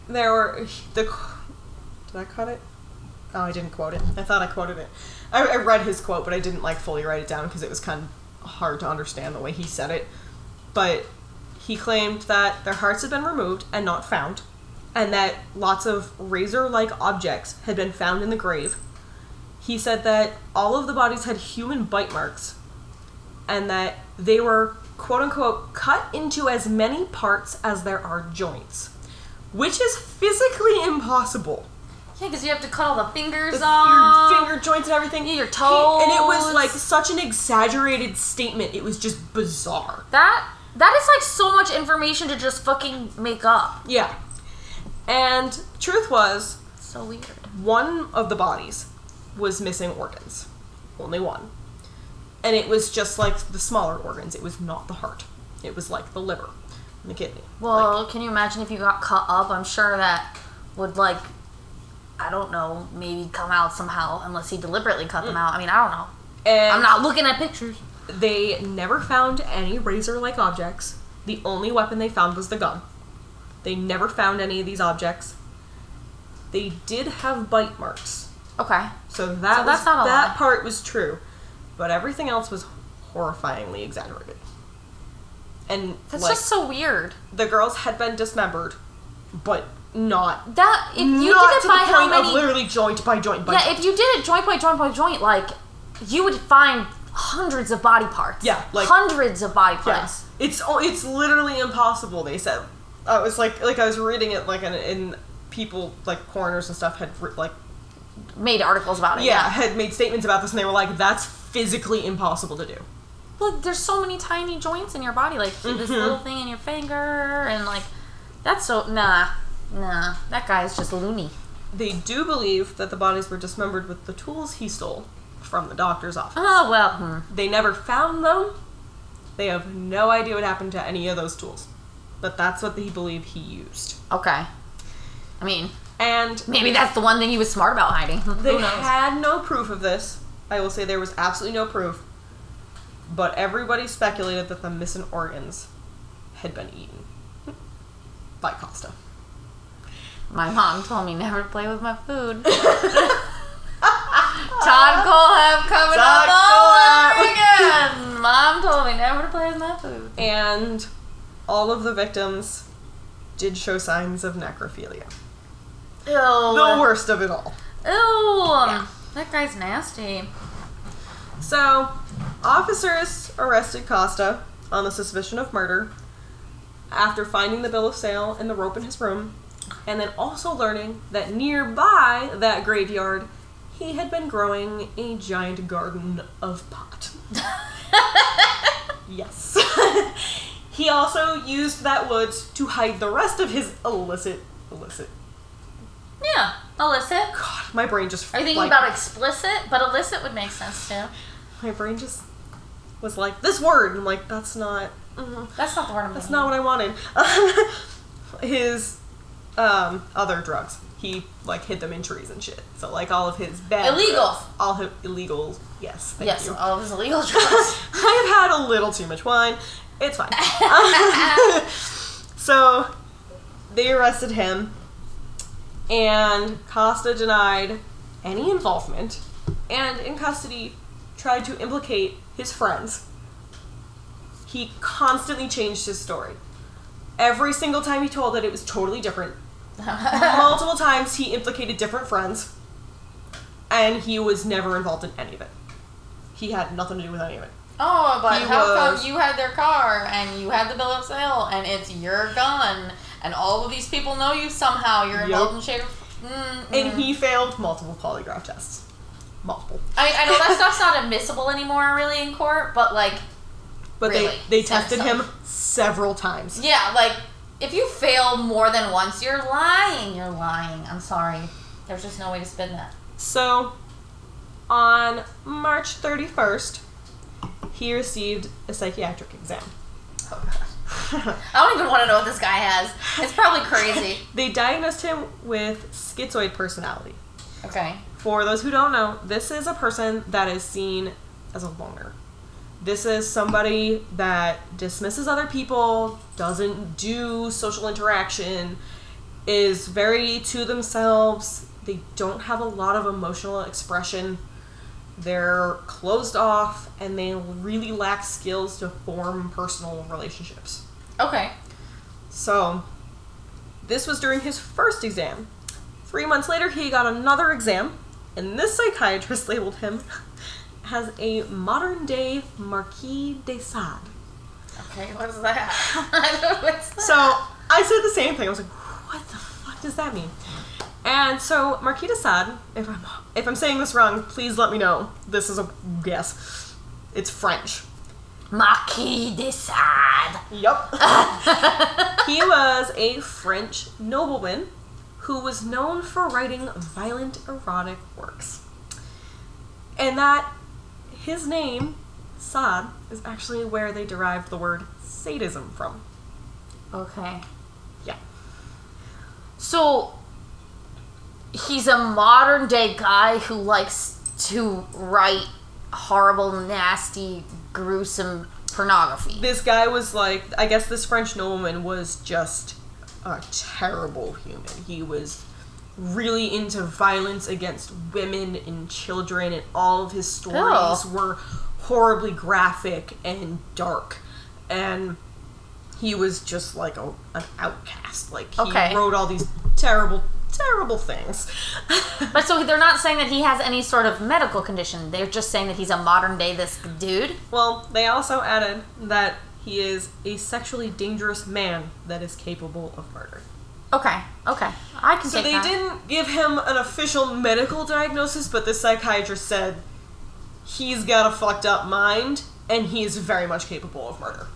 B: there were the. Did I cut it? Oh, I didn't quote it. I thought I quoted it. I, I read his quote, but I didn't like fully write it down because it was kind of hard to understand the way he said it. But he claimed that their hearts had been removed and not found, and that lots of razor-like objects had been found in the grave. He said that all of the bodies had human bite marks, and that they were quote unquote cut into as many parts as there are joints, which is physically impossible.
A: Yeah, because you have to cut all the fingers
B: The-
A: off.
B: your finger joints and everything.
A: Yeah, your
B: He- and it was like such an exaggerated statement. It was just bizarre.
A: That that is like so much information to just fucking make up.
B: Yeah. And truth was,
A: So weird.
B: one of the bodies was missing organs. Only one. And it was just like the smaller organs. It was not the heart. It was like the liver and the kidney.
A: Well, can you imagine if you got cut up? I'm sure that would like I don't know, maybe come out somehow unless he deliberately cut them mm. out. I mean, I don't know.
B: And
A: I'm not looking at pictures.
B: They never found any razor-like objects. The only weapon they found was the gun. They never found any of these objects. They did have bite marks.
A: Okay.
B: So that
A: So
B: was,
A: that's not a
B: that
A: lie.
B: part was true, but everything else was horrifyingly exaggerated. And
A: That's
B: like
A: just so weird.
B: the girls had been dismembered, but not
A: That if you
B: not
A: did it
B: to
A: by
B: the
A: how
B: point
A: many
B: of literally joint by joint by
A: Yeah,
B: joint.
A: if you did it joint by joint by joint, like you would find hundreds of body parts.
B: Yeah, like-
A: hundreds of body
B: Yeah.
A: parts.
B: It's oh, it's literally impossible. They said. I was like like I was reading it like in, in people like coroners and stuff had like
A: Made articles about it.
B: yeah had made statements about this and they were like that's physically impossible to do.
A: Look, there's so many tiny joints in your body, like this
B: Mhm.
A: little thing in your finger, and like that's so nah, nah. That guy's just loony.
B: They do believe that the bodies were dismembered with the tools he stole from the doctor's office.
A: Oh well. Hmm.
B: They never found them. They have no idea what happened to any of those tools. But that's what they believe he used.
A: Okay. I mean,
B: And
A: maybe that's the one thing he was smart about hiding.
B: they had no proof of this. I will say there was absolutely no proof. But everybody speculated that the missing organs had been eaten by Costa.
A: My mom told me never to play with my food. Todd Kohlhepp coming
B: Todd
A: up all over again. Mom told me never to play with my food.
B: And all of the victims did show signs of necrophilia.
A: Ew.
B: The worst of it all.
A: Ew. That guy's nasty.
B: So, officers arrested Costa on the suspicion of murder after finding the bill of sale and the rope in his room, and then also learning that nearby that graveyard, he had been growing a giant garden of pot. [LAUGHS] Yes. [LAUGHS] he also used that woods to hide the rest of his illicit, illicit.
A: Yeah. Illicit.
B: God, my brain just.
A: Are you thinking
B: like,
A: about explicit? But illicit would make sense too.
B: My brain just was like this word. I'm like, that's not. mhm.
A: That's not the word I'm
B: That's not what I wanted. [LAUGHS] his um, other drugs. He like hid them in trees and shit. So like all of his bad
A: Illegal.
B: drugs, all his illegal. Yes.
A: Yes,
B: you.
A: all of his illegal [LAUGHS] drugs.
B: I have had a little too much wine. It's fine. [LAUGHS] so they arrested him, and Costa denied any involvement, and in custody tried to implicate his friends. He constantly changed his story. Every single time he told it, it was totally different. [LAUGHS] Multiple times he implicated different friends, and he was never involved in any of it. He had nothing to do with any of it.
A: Oh, but
B: He
A: how
B: was-
A: come you had their car and you had the bill of sale and it's your gun and all of these people know you somehow? You're involved in shade of. Mm,
B: And
A: mm.
B: he failed multiple polygraph tests. Multiple.
A: I, I know that stuff's not admissible anymore, really, in court, but like,
B: But
A: Really?
B: they, they
A: Some
B: tested
A: stuff.
B: him several times.
A: yeah, like if you fail more than once, you're lying. You're lying. I'm sorry. There's just no way to spin that.
B: So, on March 31st, he received a psychiatric exam.
A: Oh god. I don't even want to know what this guy has. It's probably crazy. [LAUGHS]
B: They diagnosed him with schizoid personality.
A: Okay.
B: For those who don't know, this is a person that is seen as a loner. This is somebody that dismisses other people, doesn't do social interaction, is very to themselves. They don't have a lot of emotional expression. They're closed off and they really lack skills to form personal relationships.
A: Okay.
B: So, this was during his first exam. Three months later, he got another exam, and this psychiatrist [LAUGHS] labeled him as a modern day Marquis de Sade.
A: Okay, what is that? [LAUGHS] I don't know what's that.
B: So, I said the same thing. I was like, what the fuck does that mean? And so, Marquis de Sade, if I'm, if I'm saying this wrong, please let me know. This is a guess. It's French.
A: Marquis de Sade.
B: Yup. [LAUGHS] he was a French nobleman who was known for writing violent erotic works. And that his name, Sade, is actually where they derived the word sadism from.
A: Okay.
B: Yeah.
A: So, he's a modern day guy who likes to write horrible, nasty, gruesome pornography.
B: This guy was like, I guess this French nobleman was just a terrible human. He was really into violence against women and children, and all of his stories
A: Oh.
B: were horribly graphic and dark. And he was just like a, an outcast. Like, he
A: Okay.
B: wrote all these terrible, terrible things. [LAUGHS]
A: But so they're not saying that he has any sort of medical condition. They're just saying that he's a modern day this dude.
B: Well, they also added that he is a sexually dangerous man that is capable of murder.
A: Okay, okay, I can
B: So they
A: that.
B: didn't give him an official medical diagnosis, but the psychiatrist said he's got a fucked up mind and he is very much capable of murder.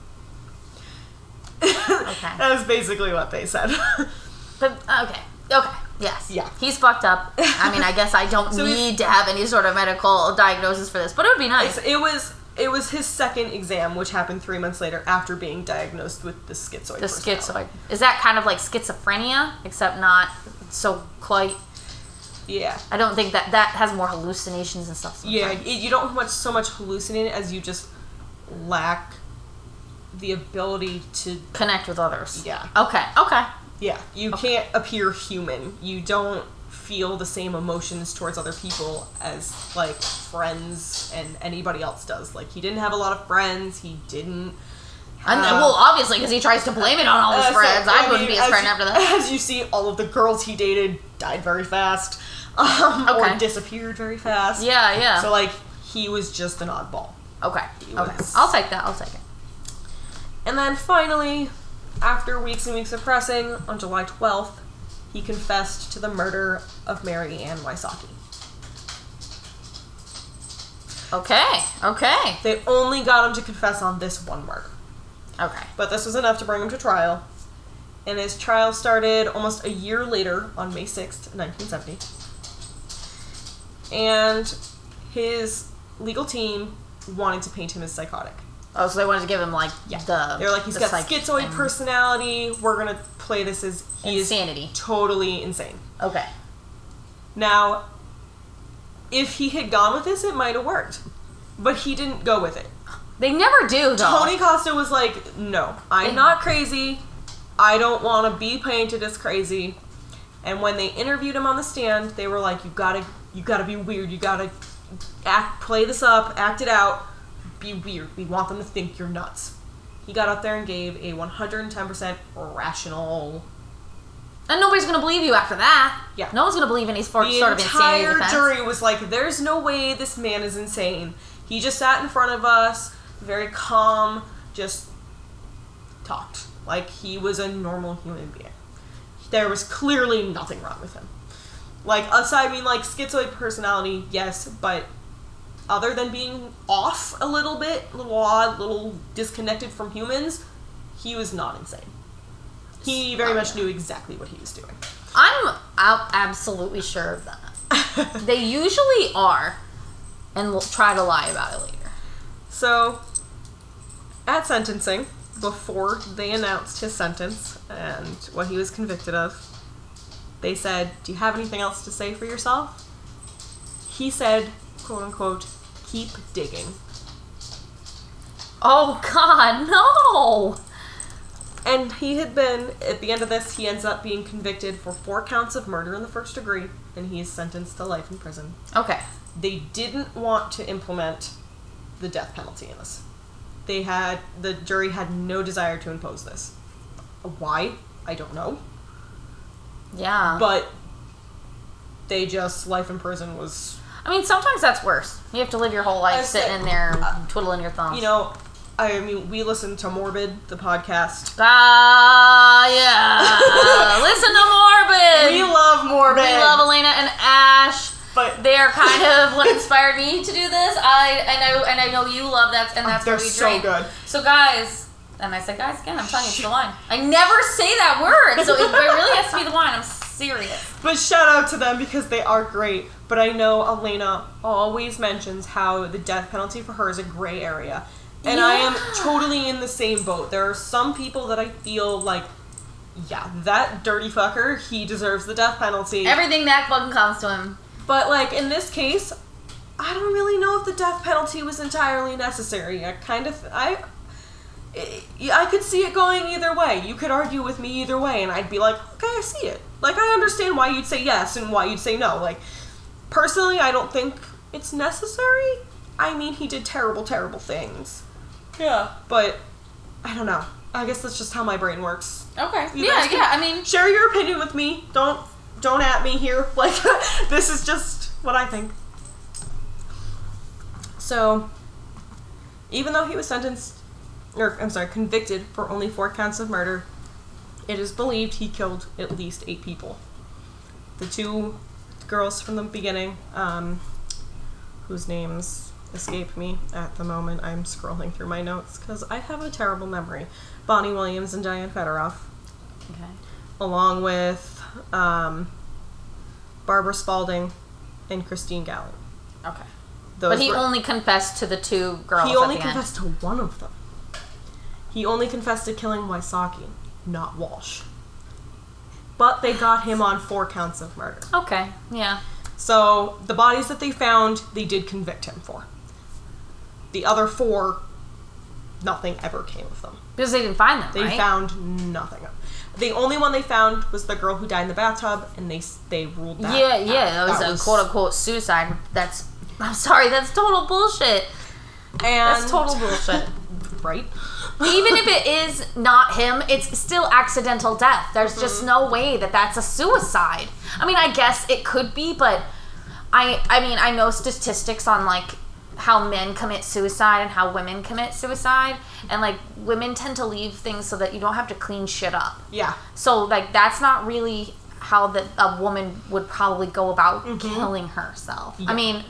A: Okay. [LAUGHS]
B: That is basically what they said. [LAUGHS]
A: But okay, okay, yes,
B: Yeah.
A: he's fucked up. I mean, I guess I don't [LAUGHS]
B: So
A: need to have any sort of medical diagnosis for this, but it would be nice.
B: it was it was his second exam, which happened three months later after being diagnosed with the schizoid.
A: The schizoid is that kind of like schizophrenia, except not so quite.
B: Yeah.
A: I don't think that that has more hallucinations and stuff.
B: Yeah, it, you don't much so much hallucinate as you just lack the ability to
A: connect with others.
B: Yeah.
A: Okay. Okay.
B: Yeah, you can't appear human. You don't feel the same emotions towards other people as like friends and anybody else does. Like he didn't have a lot of friends. He didn't.
A: And
B: have-
A: well, obviously, because he tries to blame it on all his
B: Uh, so,
A: friends. I, wouldn't be his friend
B: you-
A: after that. [LAUGHS]
B: As you see, all of the girls he dated died very fast, [LAUGHS] um,
A: Okay.
B: or disappeared very fast.
A: Yeah. Yeah.
B: So like he was just an oddball.
A: okay. Okay. I'll take that. I'll take it.
B: And then finally, after weeks and weeks of pressing, on July 12th, he confessed to the murder of Mary Ann Wysocki.
A: Okay. Okay.
B: They only got him to confess on this one murder.
A: Okay.
B: But this was enough to bring him to trial. And his trial started almost a year later on May 6th, 1970. And his legal team wanted to paint him as psychotic.
A: Oh, so they wanted to give him like
B: Yeah.
A: the.
B: They're like, he's
A: the
B: got
A: psych-
B: schizoid personality. We're going to play this as he
A: Insanity.
B: is totally insane.
A: Okay.
B: Now, if he had gone with this, it might have worked. But he didn't go with it.
A: They never do though.
B: Tony Costa was like, no, I'm
A: They-
B: not crazy. I don't want to be painted as crazy. And when they interviewed him on the stand, they were like, you gotta, you gotta be weird. You gotta act, play this up, act it out, be weird. We want them to think you're nuts. He got up there and gave a 110% rational.
A: And nobody's gonna believe you after that.
B: Yeah.
A: No one's gonna believe any sort,
B: The
A: sort of insanity
B: entire
A: defense.
B: jury was like, there's no way this man is insane. He just sat in front of us, very calm, just talked like he was a normal human being. There was clearly nothing wrong with him. Like aside, I mean, like schizoid personality, yes, but other than being off a little bit, a little odd, a little disconnected from humans, he was not insane. He very
A: Oh,
B: much
A: yeah.
B: knew exactly what he was doing.
A: I'm absolutely sure of that. [LAUGHS] They usually are, and will try to lie about it later.
B: So, at sentencing, before they announced his sentence and what he was convicted of, they said, Do you have anything else to say for yourself? He said, quote unquote, keep digging.
A: Oh [LAUGHS] God, no!
B: And he had been, at the end of this, he ends up being convicted for four counts of murder in the first degree, and he is sentenced to life in prison.
A: Okay.
B: They didn't want to implement the death penalty in this. They had, the jury had no desire to impose this. Why? I don't know.
A: Yeah.
B: But they just, life in prison was,
A: I mean, sometimes that's worse. You have to live your whole life
B: I
A: sitting in there twiddling your thumbs.
B: you know, I mean, we listen to Morbid, the podcast.
A: Ah, yeah. [LAUGHS] Listen to Morbid.
B: We love Morbid!
A: We love Alaina and Ash.
B: But
A: They are kind of what inspired me to do this. I and I and I know you love that, and that's
B: they're
A: what we
B: so
A: drink.
B: good.
A: So guys, and I said guys again. I'm telling you, it's the wine. I never say that word, so it really has to be the wine. I'm serious.
B: But shout out to them because they are great. But I know Alaina always mentions how the death penalty for her is a gray area. And I am totally in the same boat. There are some people that I feel like yeah, that dirty fucker, he deserves the death penalty.
A: Everything that fucking comes to him.
B: But like in this case, I don't really know if the death penalty was entirely necessary. I kind of I I could see it going either way. You could argue with me either way and I'd be like, "Okay, I see it." Like I understand why you'd say yes and why you'd say no. Like personally, I don't think it's necessary. I mean, he did terrible terrible things.
A: Yeah.
B: But I don't know. I guess that's just how my brain works.
A: Okay.
B: You
A: yeah, yeah. I mean,
B: Share your opinion with me. Don't don't at me here. [LAUGHS] Like this is just what I think. So, even though he was sentenced, or I'm sorry, convicted for only four counts of murder, it is believed he killed at least eight people. The two girls from the beginning, um, whose names escape me at the moment, I'm scrolling through my notes because I have a terrible memory. Bonnie Williams and Diane Federoff
A: okay.
B: along with um, Barbara Spaulding and Christine Gallant.
A: Okay.
B: Those
A: But he
B: were-
A: only confessed to the two girls.
B: he only
A: the end.
B: confessed to one of them. He only confessed to killing Wysocki, not Walsh. But they got him on four counts of murder.
A: Okay. Yeah.
B: So the bodies that they found, they did convict him for. The other four, nothing ever came of them.
A: Because they didn't find them,
B: They
A: right?
B: found nothing. The only one they found was the girl who died in the bathtub, and they s- they ruled that.
A: yeah, yeah. That
B: that
A: was a quote unquote suicide. That's. I'm sorry. That's total bullshit.
B: And
A: That's total bullshit.
B: Right?
A: Even if it is not him, it's still accidental death. There's just
B: Mm-hmm.
A: no way that that's a suicide. I mean, I guess it could be, but I I mean, I know statistics on like how men commit suicide and how women commit suicide, and like women tend to leave things so that you don't have to clean shit up.
B: Yeah.
A: So like that's not really how that a woman would probably go about
B: Mm-hmm.
A: killing herself. I mean,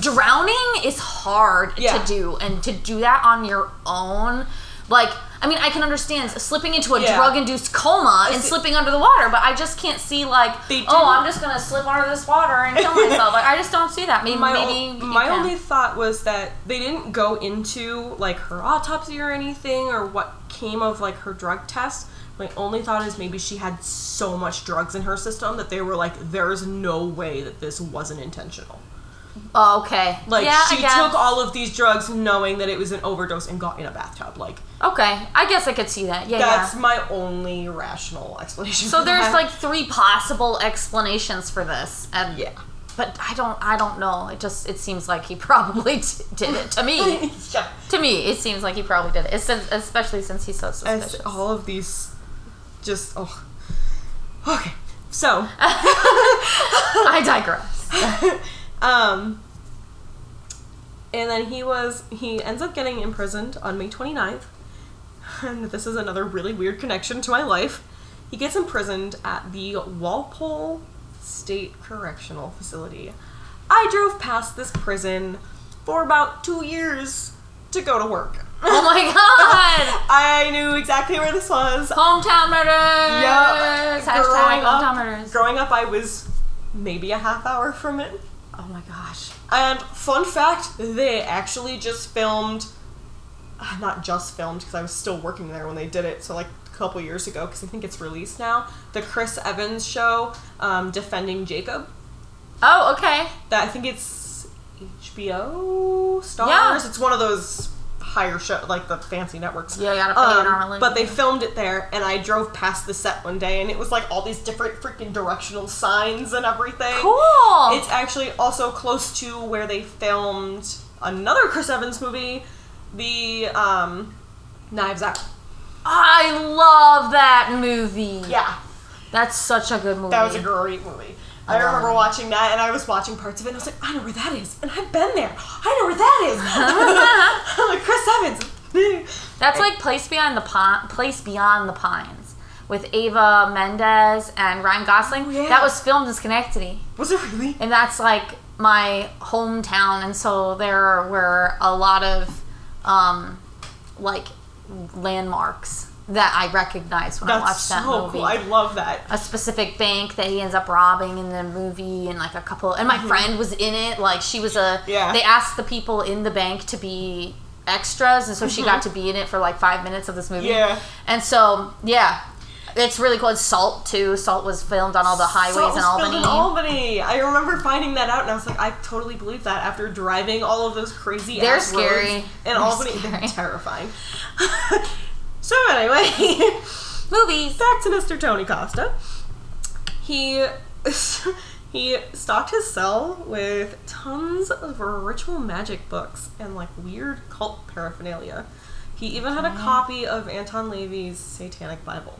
A: drowning is hard
B: Yeah.
A: to do and to do that on your own like I mean, I can understand slipping into a
B: Yeah.
A: drug-induced coma and slipping under the water, but I just can't see like, oh, I'm just gonna slip under this water and kill myself. like, I just don't see that. Maybe,
B: My,
A: maybe
B: o- my only thought was that they didn't go into like her autopsy or anything or what came of like her drug test. My only thought is maybe she had so much drugs in her system that they were like, there's no way that this wasn't intentional.
A: Oh, okay.
B: Like
A: yeah,
B: she took all of these drugs knowing that it was an overdose and got in a bathtub. Like
A: Okay, I guess I could see that. Yeah,
B: that's
A: yeah.
B: my only rational explanation.
A: So there's
B: that.
A: like three possible explanations for this, and
B: yeah.
A: but I don't, I don't know. It just, it seems like he [LAUGHS] probably t- did it. To me, [LAUGHS]
B: yeah.
A: to me, it seems like he probably did it. Since, especially since he's so
B: As
A: suspicious.
B: all of these just oh okay. So [LAUGHS]
A: I digress.
B: Um and then he was he ends up getting imprisoned on May 29th. And this is another really weird connection to my life. He gets imprisoned at the Walpole State Correctional Facility. I drove past this prison for about 2 years to go to work.
A: Oh my god! [LAUGHS]
B: I knew exactly where this was.
A: Hometown murders.
B: Yeah,
A: Hashtag
B: growing
A: hometown
B: up,
A: murders.
B: growing up, I was maybe a half hour from it.
A: Oh my gosh.
B: And fun fact, they actually just filmed, uh, not just filmed because I was still working there when they did it. So like a couple years ago, because I think it's released now. The Chris Evans show, um, defending Jacob.
A: Oh, okay.
B: That I think it's HBO stars.
A: Yeah.
B: It's one of those higher show like the fancy networks.
A: Yeah, you gotta pay
B: Um,
A: an arm and leg.
B: but they filmed it there, and I drove past the set one day, and it was like all these different freaking directional signs and everything.
A: cool.
B: It's actually also close to where they filmed another Chris Evans movie, the um, Knives Out.
A: I love that movie.
B: Yeah,
A: That's such a good movie.
B: that was a great movie. I
A: love
B: remember watching that, and I was watching parts of it, and I was like, I know where that is, and I've been there. I know where that is. [LAUGHS] I'm like Chris Evans.
A: That's like Place Beyond the Pine, Place Beyond the Pines with Eva Mendes and Ryan Gosling.
B: Oh, yeah.
A: That was filmed in Schenectady,
B: Was it really?
A: and that's like my hometown. And so there were a lot of um, like landmarks that I recognize when I
B: That's
A: watched that
B: so
A: movie.
B: cool. I love that.
A: a specific bank that he ends up robbing in the movie and like a couple and my friend was in it like she was a
B: Mm-hmm. Yeah.
A: they asked the people in the bank to be extras and so she got to be in it for like five minutes of this movie
B: Mm-hmm. Yeah.
A: and so yeah It's really cool. It's Salt too. Salt was filmed on all the highways
B: Salt
A: in
B: was filmed
A: Albany.
B: in Albany. I remember finding that out, and I was like, I totally believe that after driving all of those crazy.
A: They're scary.
B: in Albany.
A: scary.
B: They're terrifying. [LAUGHS] so anyway, [LAUGHS]
A: Movies.
B: back to Mr. Tony Costa. He [LAUGHS] he stocked his cell with tons of ritual magic books and like weird cult paraphernalia. He even had a copy of Anton LaVey's Satanic Bible.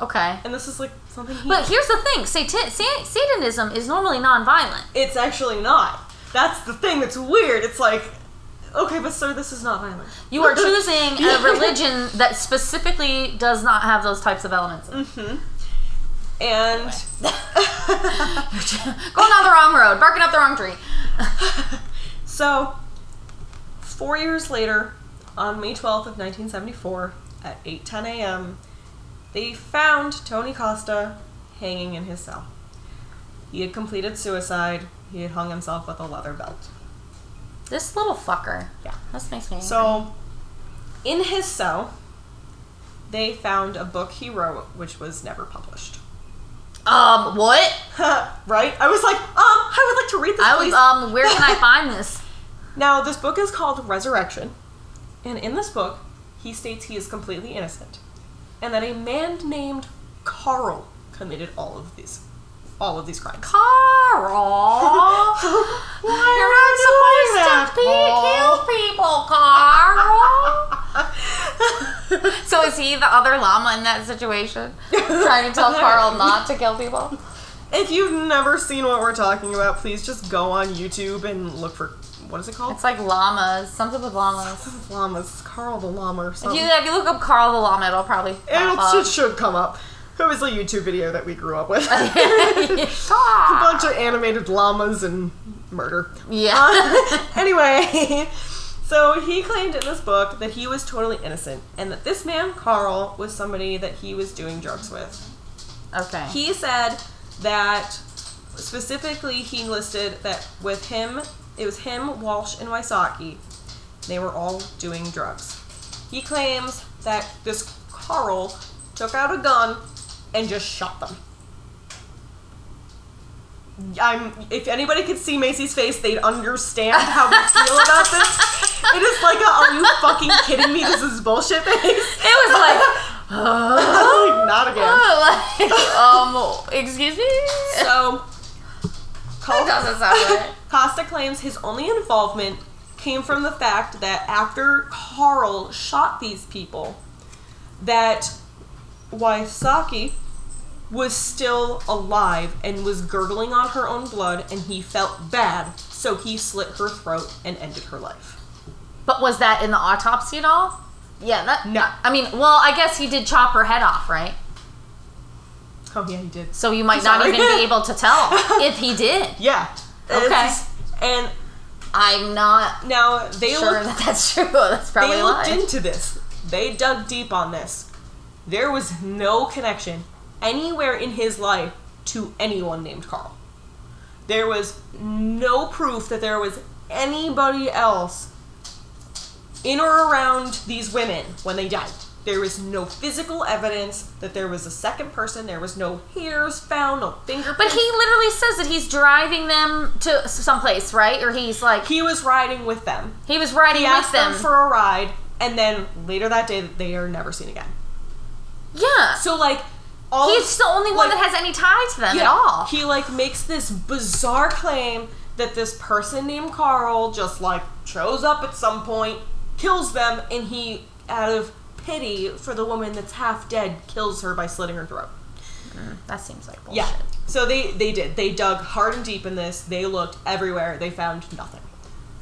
A: Okay.
B: And this is like something he
A: But here's the thing: Satan- Sa- Satanism is normally non-violent.
B: it's actually not. That's the thing that's weird. It's like, okay, but sir, this is not violent.
A: You are [LAUGHS] choosing a religion that specifically does not have those types of elements.
B: hmm And [LAUGHS]
A: Going down the wrong road, barking up the wrong tree. [LAUGHS]
B: so, four years later, on May 12th of 1974, at 8:10 a.m., they found Tony Costa hanging in his cell. He had completed suicide. He had hung himself with a leather belt.
A: This little fucker.
B: Yeah.
A: This makes me. angry.
B: So, in his cell, they found a book he wrote, which was never published.
A: um, what? [LAUGHS]
B: right? I was like, um, I would like to read this.
A: I was um, where can I [LAUGHS] find this?
B: Now, this book is called Resurrection, and in this book, he states he is completely innocent, and that a man named Carl committed all of these, all of these crimes.
A: Carl. [LAUGHS]
B: Why
A: You're not
B: you
A: supposed
B: that,
A: to be, kill people, Carl. [LAUGHS] so is he the other llama in that situation? Trying to tell [LAUGHS] Carl not to kill people?
B: If you've never seen what we're talking about, please just go on YouTube and look for what is it called?
A: It's like llamas. Something with llamas.
B: Llamas. Carl the llama or
A: If you if you look up Carl the llama, it'll probably
B: It'll, it should come up. It was a YouTube video that we grew up with. [LAUGHS] a bunch of animated llamas and murder.
A: Yeah.
B: Uh, [LAUGHS] anyway, so he claimed in this book that he was totally innocent and that this man, Carl, was somebody that he was doing drugs with.
A: okay.
B: He said that specifically he listed that with him, it was him, Walsh, and Wysocki. They were all doing drugs. He claims that this Carl took out a gun and just shot them. I'm. If anybody could see Macy's face, they'd understand how we feel about this. It is like a "Are you fucking kidding me? This is bullshit" face.
A: it was like, [LAUGHS]
B: Not again. [LAUGHS]
A: like, um, excuse me.
B: So,
A: That doesn't sound right.
B: Costa claims his only involvement came from the fact that after Carl shot these people, that Wysocki was still alive and was gurgling on her own blood, and he felt bad, so he slit her throat and ended her life.
A: But was that in the autopsy at all? Yeah, that.
B: No.
A: I mean, well, I guess he did chop her head off, right?
B: Oh yeah, he did.
A: So you might not even be able to tell [LAUGHS] if he did.
B: Yeah.
A: Okay.
B: It's- And
A: I'm not
B: now they
A: sure
B: looked
A: that that's true. [LAUGHS] That's probably
B: they looked
A: lie.
B: into this. They dug deep on this. There was no connection anywhere in his life to anyone named Carl. There was no proof that there was anybody else in or around these women when they died. There was no physical evidence that there was a second person. There was no hairs found, no fingerprints.
A: But he literally says that he's driving them to someplace, right? Or he's like
B: he was riding with them.
A: he was riding
B: He
A: with
B: asked them
A: them.
B: for a ride, and then later that day, they are never seen again.
A: yeah.
B: So like, all
A: He's the only one
B: like-
A: that has any tie to them at all.
B: He like makes this bizarre claim that this person named Carl just like shows up at some point, kills them, and he out of pity for the woman that's half dead kills her by slitting her throat.
A: Mm, that seems like bullshit.
B: Yeah. So they they did. They dug hard and deep in this. They looked everywhere. They found nothing.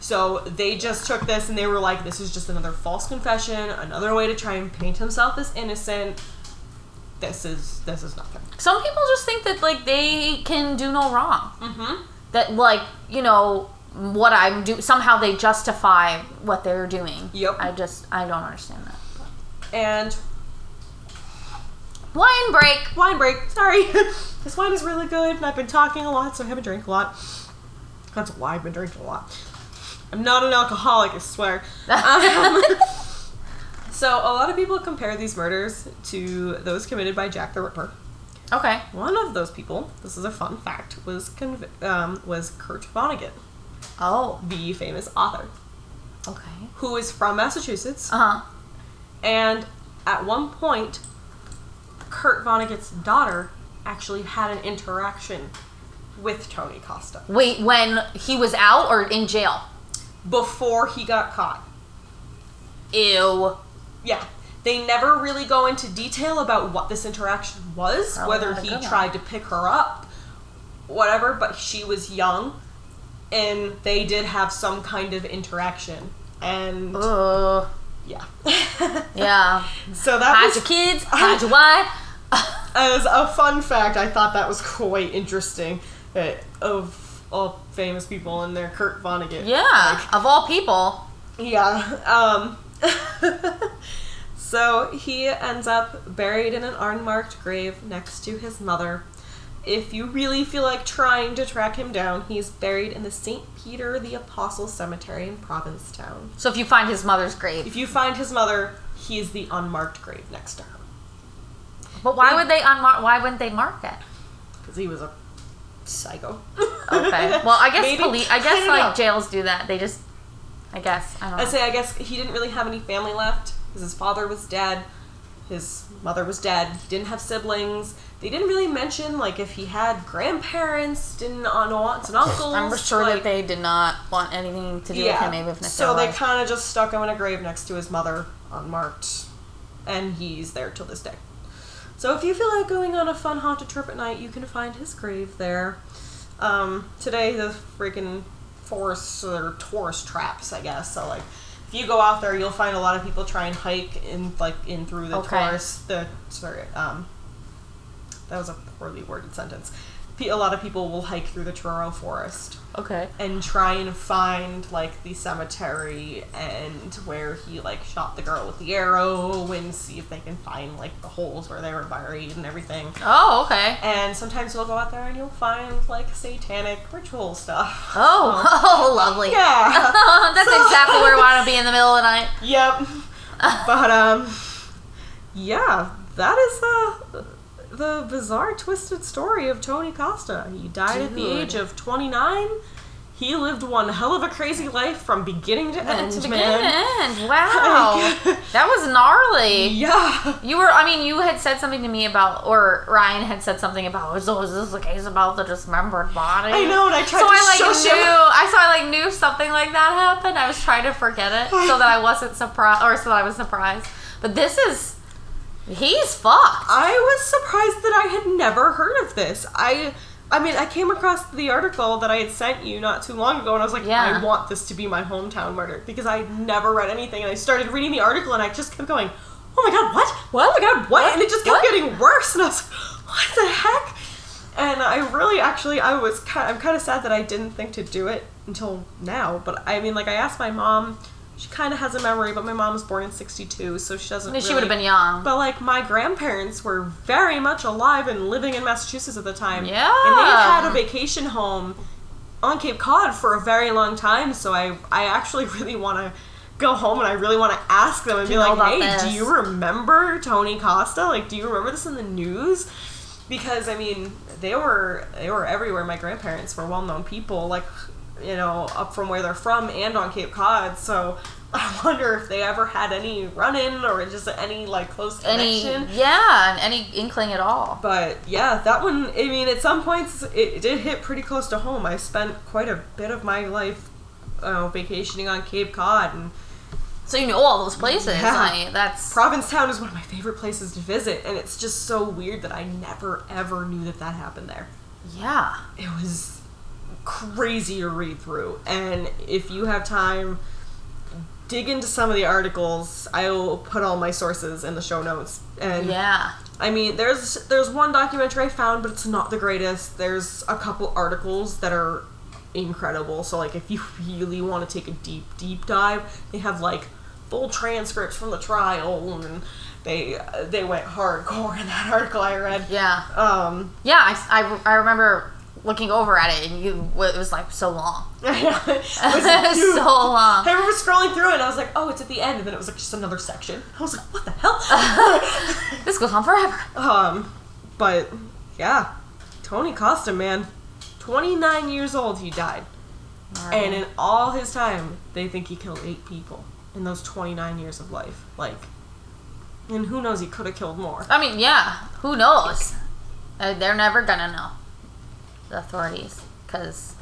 B: So they just took this and they were like, this is just another false confession, another way to try and paint himself as innocent. This is this is nothing.
A: Some people just think that like they can do no wrong.
B: Mm-hmm.
A: That like you know what I'm do somehow they justify what they're doing.
B: Yep.
A: I just I don't understand that.
B: And
A: Wine break.
B: wine break. Sorry. [LAUGHS] this wine is really good, and I've been talking a lot, so I haven't drank a lot. That's why I've been drinking a lot. I'm not an alcoholic, I swear. [LAUGHS] Um, [LAUGHS] So a lot of people compare these murders to those committed by Jack the Ripper.
A: Okay.
B: One of those people, this is a fun fact, was conv- um, was Kurt Vonnegut,
A: Oh.
B: the famous author,
A: Okay.
B: who is from Massachusetts.
A: Uh huh.
B: And at one point, Kurt Vonnegut's daughter actually had an interaction with Tony Costa
A: Wait, when he was out or in jail?
B: before he got caught.
A: Ew.
B: Yeah. They never really go into detail about what this interaction was,
A: Probably
B: whether he tried to pick her up, whatever, but she was young and they did have some kind of interaction. And
A: Ugh.
B: yeah. [LAUGHS] [LAUGHS]
A: Yeah.
B: so that
A: Hide
B: was
A: your kids. [LAUGHS] Hide your wife.
B: as a fun fact, I thought that was quite interesting uh, of all famous people and their Kurt Vonnegut.
A: yeah. Of all people.
B: Yeah. Um, [LAUGHS] so he ends up buried in an unmarked grave next to his mother. If you really feel like trying to track him down, he's buried in the St. Peter the Apostle Cemetery in Provincetown.
A: So if you find his mother's grave,
B: If you find his mother, he is the unmarked grave next to her.
A: but why would they unmark? Why wouldn't they mark it?
B: Because he was a psycho.
A: Okay. [LAUGHS] Well, I guess police. I
B: I
A: guess
B: don't
A: like
B: know.
A: jails do that. They just. I guess I don't know.
B: I say, I guess he didn't really have any family left because his father was dead, his mother was dead. He didn't have siblings. They didn't really mention like if he had grandparents, didn't know aunts and uncles.
A: I'm sure
B: like,
A: that they did not want anything to do
B: yeah.
A: with him, even if
B: so they kind of just stuck him in a grave next to his mother, unmarked, and he's there till this day. So if you feel like going on a fun haunted trip at night, you can find his grave there. Um, today the freaking forests or tourist traps, I guess. So like, if you go out there, you'll find a lot of people try and hike in like in through the
A: Okay.
B: tourist the sorry um. That was a poorly worded sentence. A lot of people will hike through the Truro forest
A: okay.
B: and try and find like the cemetery and where he like shot the girl with the arrow and see if they can find like the holes where they were buried and everything.
A: Oh, okay.
B: And sometimes you'll go out there and you'll find like satanic ritual stuff.
A: Oh, [LAUGHS] [LAUGHS] oh, lovely.
B: Yeah. [LAUGHS]
A: That's
B: So-
A: exactly where we want to be in the middle of the night.
B: yep. But um yeah, that is uh the bizarre twisted story of Tony Costa. He died at the age of 29. He lived one hell of a crazy life from beginning to end,
A: To begin
B: man.
A: to end. [LAUGHS] Wow. that was gnarly.
B: Yeah.
A: You were, I mean, you had said something to me about, or Ryan had said something about, oh, is, is this the case about the dismembered body?
B: I know, and I tried
A: so
B: to
A: I like
B: shush
A: knew,
B: him.
A: I saw I like knew something like that happened. I was trying to forget it so that I wasn't surprised, or so that I was surprised. But this is, he's fucked.
B: I was surprised that I had never heard of this. I I mean, I came across the article that I had sent you not too long ago and I was like,
A: Yeah.
B: I want this to be my hometown murder because I had never read anything and I started reading the article and I just kept going, "Oh my god, what?
A: What?
B: Oh my god, what?" And it just kept
A: What?
B: getting worse and I was like, "What the heck?" And I really actually I was kind I'm kind of sad that I didn't think to do it until now, but I mean like I asked my mom she kind of has a memory, but my mom was born in 62, so she doesn't
A: I mean, she would have been young.
B: but like my grandparents were very much alive and living in Massachusetts at the time.
A: Yeah.
B: And they had a vacation home on Cape Cod for a very long time. So I I actually [LAUGHS] really want to go home and I really want to ask them and be like, hey,
A: this."
B: do you remember Tony Costa? Like, do you remember this in the news? Because I mean, they were they were everywhere. My grandparents were well known people, like you know, up from where they're from and on Cape Cod. So [LAUGHS] I wonder if they ever had any run in or just any like close connection.
A: any, yeah, any inkling at all.
B: But yeah, that one. I mean, at some points it, it did hit pretty close to home. I spent quite a bit of my life, uh, vacationing on Cape Cod, and
A: So you know all those places.
B: Yeah.
A: Like, that's
B: Provincetown is one of my favorite places to visit. And it's just so weird that I never ever knew that that happened there.
A: yeah.
B: It was crazy to read through, and if you have time. Dig into some of the articles. I will put all my sources in the show notes. And
A: Yeah.
B: I mean, there's there's one documentary I found, but it's not the greatest. There's a couple articles that are incredible. So like, if you really want to take a deep deep dive, they have like full transcripts from the trial, and they they went hardcore in that article I read.
A: Yeah.
B: Um,
A: Yeah, I, I, I remember looking over at it, and you it was like so long. [LAUGHS]
B: it was [LAUGHS]
A: it so long.
B: I remember scrolling through it and I was like, oh, it's at the end, and then it was like just another section. I was like, what the hell? [LAUGHS]
A: This goes on forever.
B: um, but yeah, Tony Costa, man, 29 years old, he died. And in all his time, they think he killed eight people in those 29 years of life. Like, and who knows, he could have killed more.
A: I mean, yeah. Who knows? Uh, They're never gonna know. The authorities, because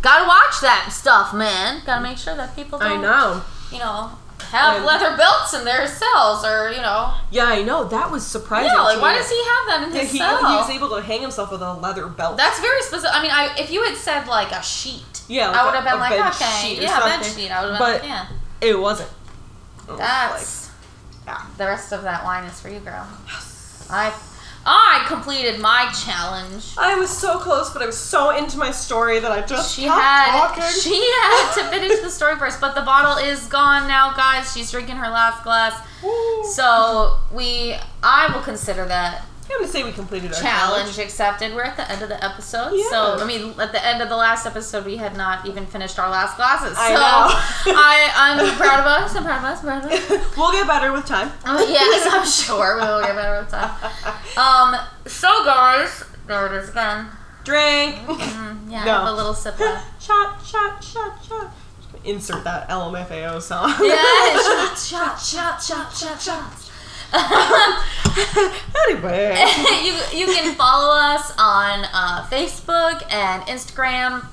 A: gotta watch that stuff, man. Gotta make sure that people don't,
B: I know.
A: you know, have
B: And-
A: leather belts in their cells, or you know,
B: Yeah, I know. That was surprising.
A: yeah. Like, why does he have that in
B: Yeah,
A: his
B: he,
A: cell?
B: he was able to hang himself with a leather belt.
A: That's very specific. I mean, I if you had said like a sheet,
B: Yeah, like
A: I would have been like, okay, yeah,
B: something.
A: sheet. I would have been
B: But-
A: like, yeah.
B: it wasn't. It was
A: That's
B: like, yeah.
A: the rest of that wine is for you, girl. I I completed my challenge.
B: I was so close, but I was so into my story that I just
A: She
B: kept
A: had
B: talking. [LAUGHS]
A: she had to finish the story first, but the bottle is gone now, guys. She's drinking her last glass.
B: Woo.
A: So we I will consider that
B: I'm gonna say we completed our
A: challenge accepted. We're at the end of the episode. So I mean at the end of the last episode we had not even finished our last glasses.
B: I
A: so
B: know. [LAUGHS]
A: I, I'm proud of us, I'm proud of us, proud of us. [LAUGHS]
B: we'll get better with time.
A: Oh, yes, I'm sure we will get better with time. [LAUGHS] Um, so guys, there it is again.
B: Drink.
A: Mm, yeah,
B: No.
A: have a little sip of
B: shot, shot, shot, shot. Insert that LMFAO song.
A: Yeah, shot, shot, shot, shot, shot, shot.
B: Anyway. [LAUGHS]
A: you you can follow us on uh, Facebook and Instagram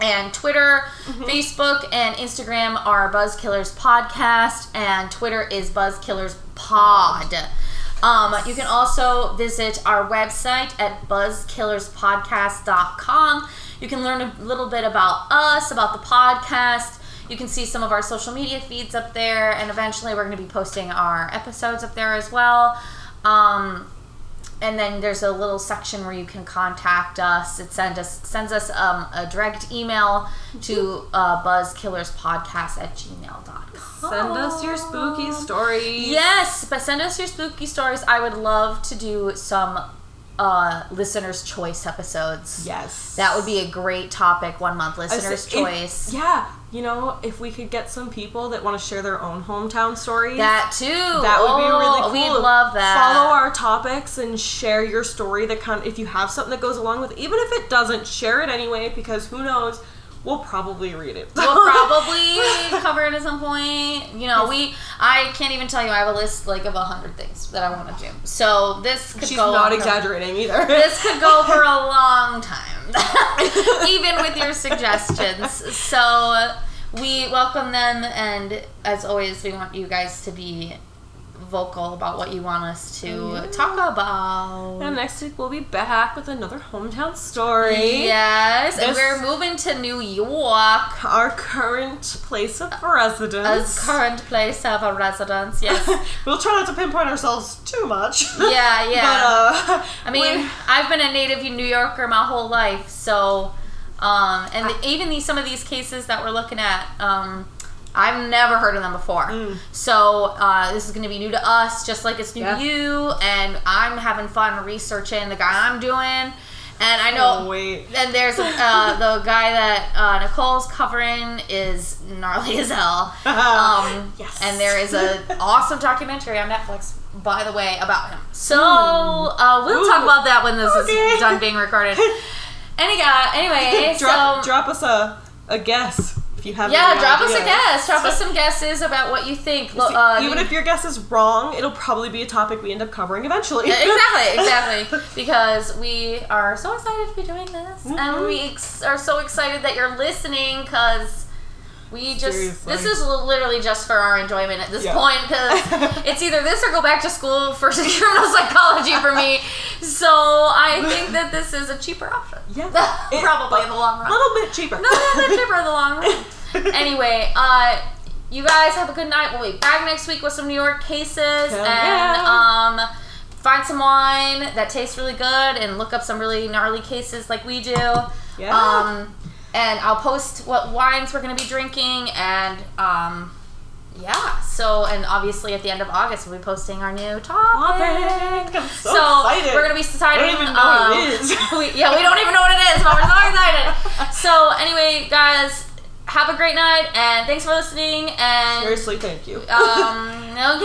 A: and Twitter. Facebook and Instagram are Buzzkillers Podcast, and Twitter is Buzzkillers Pod. Um, you can also visit our website at buzzkillerspodcast.com. You can learn a little bit about us, about the podcast. You can see some of our social media feeds up there, and eventually we're going to be posting our episodes up there as well. Um, and then there's a little section where you can contact us. It send us sends us um, a direct email to uh, buzzkillerspodcast at gmail.com.
B: Send us your spooky stories.
A: Yes, but send us your spooky stories. I would love to do some uh, listeners' choice episodes.
B: Yes.
A: That would be a great topic one month, listeners'
B: If-
A: choice.
B: yeah, you know, if we could get some people that want to share their own hometown stories.
A: That too.
B: That would be really
A: Oh,
B: cool.
A: We'd love that.
B: Follow our topics and share your story. That kind, if you have something that goes along with, it. even if it doesn't, share it anyway because who knows, we'll probably read it.
A: we'll [LAUGHS] probably cover it at some point. You know, we I can't even tell you I have a list like of a hundred things that I want to do. So this could
B: She's
A: go
B: not
A: for-
B: exaggerating either. [LAUGHS]
A: This could go for a [LAUGHS] long time, even with your suggestions. So we welcome them, and as always, we want you guys to be vocal about what you want us to
B: Yeah.
A: talk about.
B: and next week we'll be back with another hometown story.
A: Yes, and we're moving to New York.
B: Our current place of residence.
A: As current place of a residence, [LAUGHS] yes.
B: we'll try not to pinpoint ourselves too much.
A: Yeah, [LAUGHS] yeah.
B: But, uh,
A: I mean, I've been a native New Yorker my whole life, so um, and the, even these some of these cases that we're looking at, um, I've never heard of them before.
B: Mm.
A: So uh, this is going to be new to us, just like it's new
B: Yeah.
A: to you. And I'm having fun researching the guy I'm doing, and I know.
B: Oh, wait.
A: And there's uh, [LAUGHS] the guy that uh, Nicole's covering is gnarly as hell. [LAUGHS] Um,
B: Yes.
A: And there is an [LAUGHS] awesome documentary on Netflix, by the way, about him. So uh, we'll talk about that when this
B: Okay.
A: is done being recorded. Any guy, anyway,
B: drop,
A: so
B: drop us a, a guess if you have.
A: yeah, drop us a guess. Drop us some guesses about what you think. Look, uh,
B: Even if your guess is wrong, it'll probably be a topic we end up covering eventually.
A: Exactly, [LAUGHS] exactly. Because we are so excited to be doing this, and
B: Mhm.
A: we ex- are so excited that you're listening. Because we just
B: Seriously.
A: this is literally just for our enjoyment at this
B: Yeah.
A: point. Because [LAUGHS] it's either this or go back to school for [LAUGHS] criminal psychology for me. So I [LAUGHS] think that this is a cheaper option.
B: Yeah.
A: probably
B: It-
A: in the long run.
B: A little bit cheaper.
A: A little bit cheaper in the long run. Anyway, uh, you guys have a good night. We'll be back next week with some New York cases
B: Hell
A: and
B: yeah.
A: um, find some wine that tastes really good and look up some really gnarly cases like we do.
B: Yeah.
A: Um, and I'll post what wines we're gonna be drinking and um, yeah. So, and obviously at the end of August, we'll be posting our new topic.
B: I'm so,
A: So,
B: excited.
A: we're gonna be starting.
B: I don't even know what it
A: um, [LAUGHS] we, yeah, we don't even know what it is, but we're so [LAUGHS] excited. So, anyway, guys, have a great night, and thanks for listening. And
B: Seriously, thank you.
A: um, [LAUGHS] no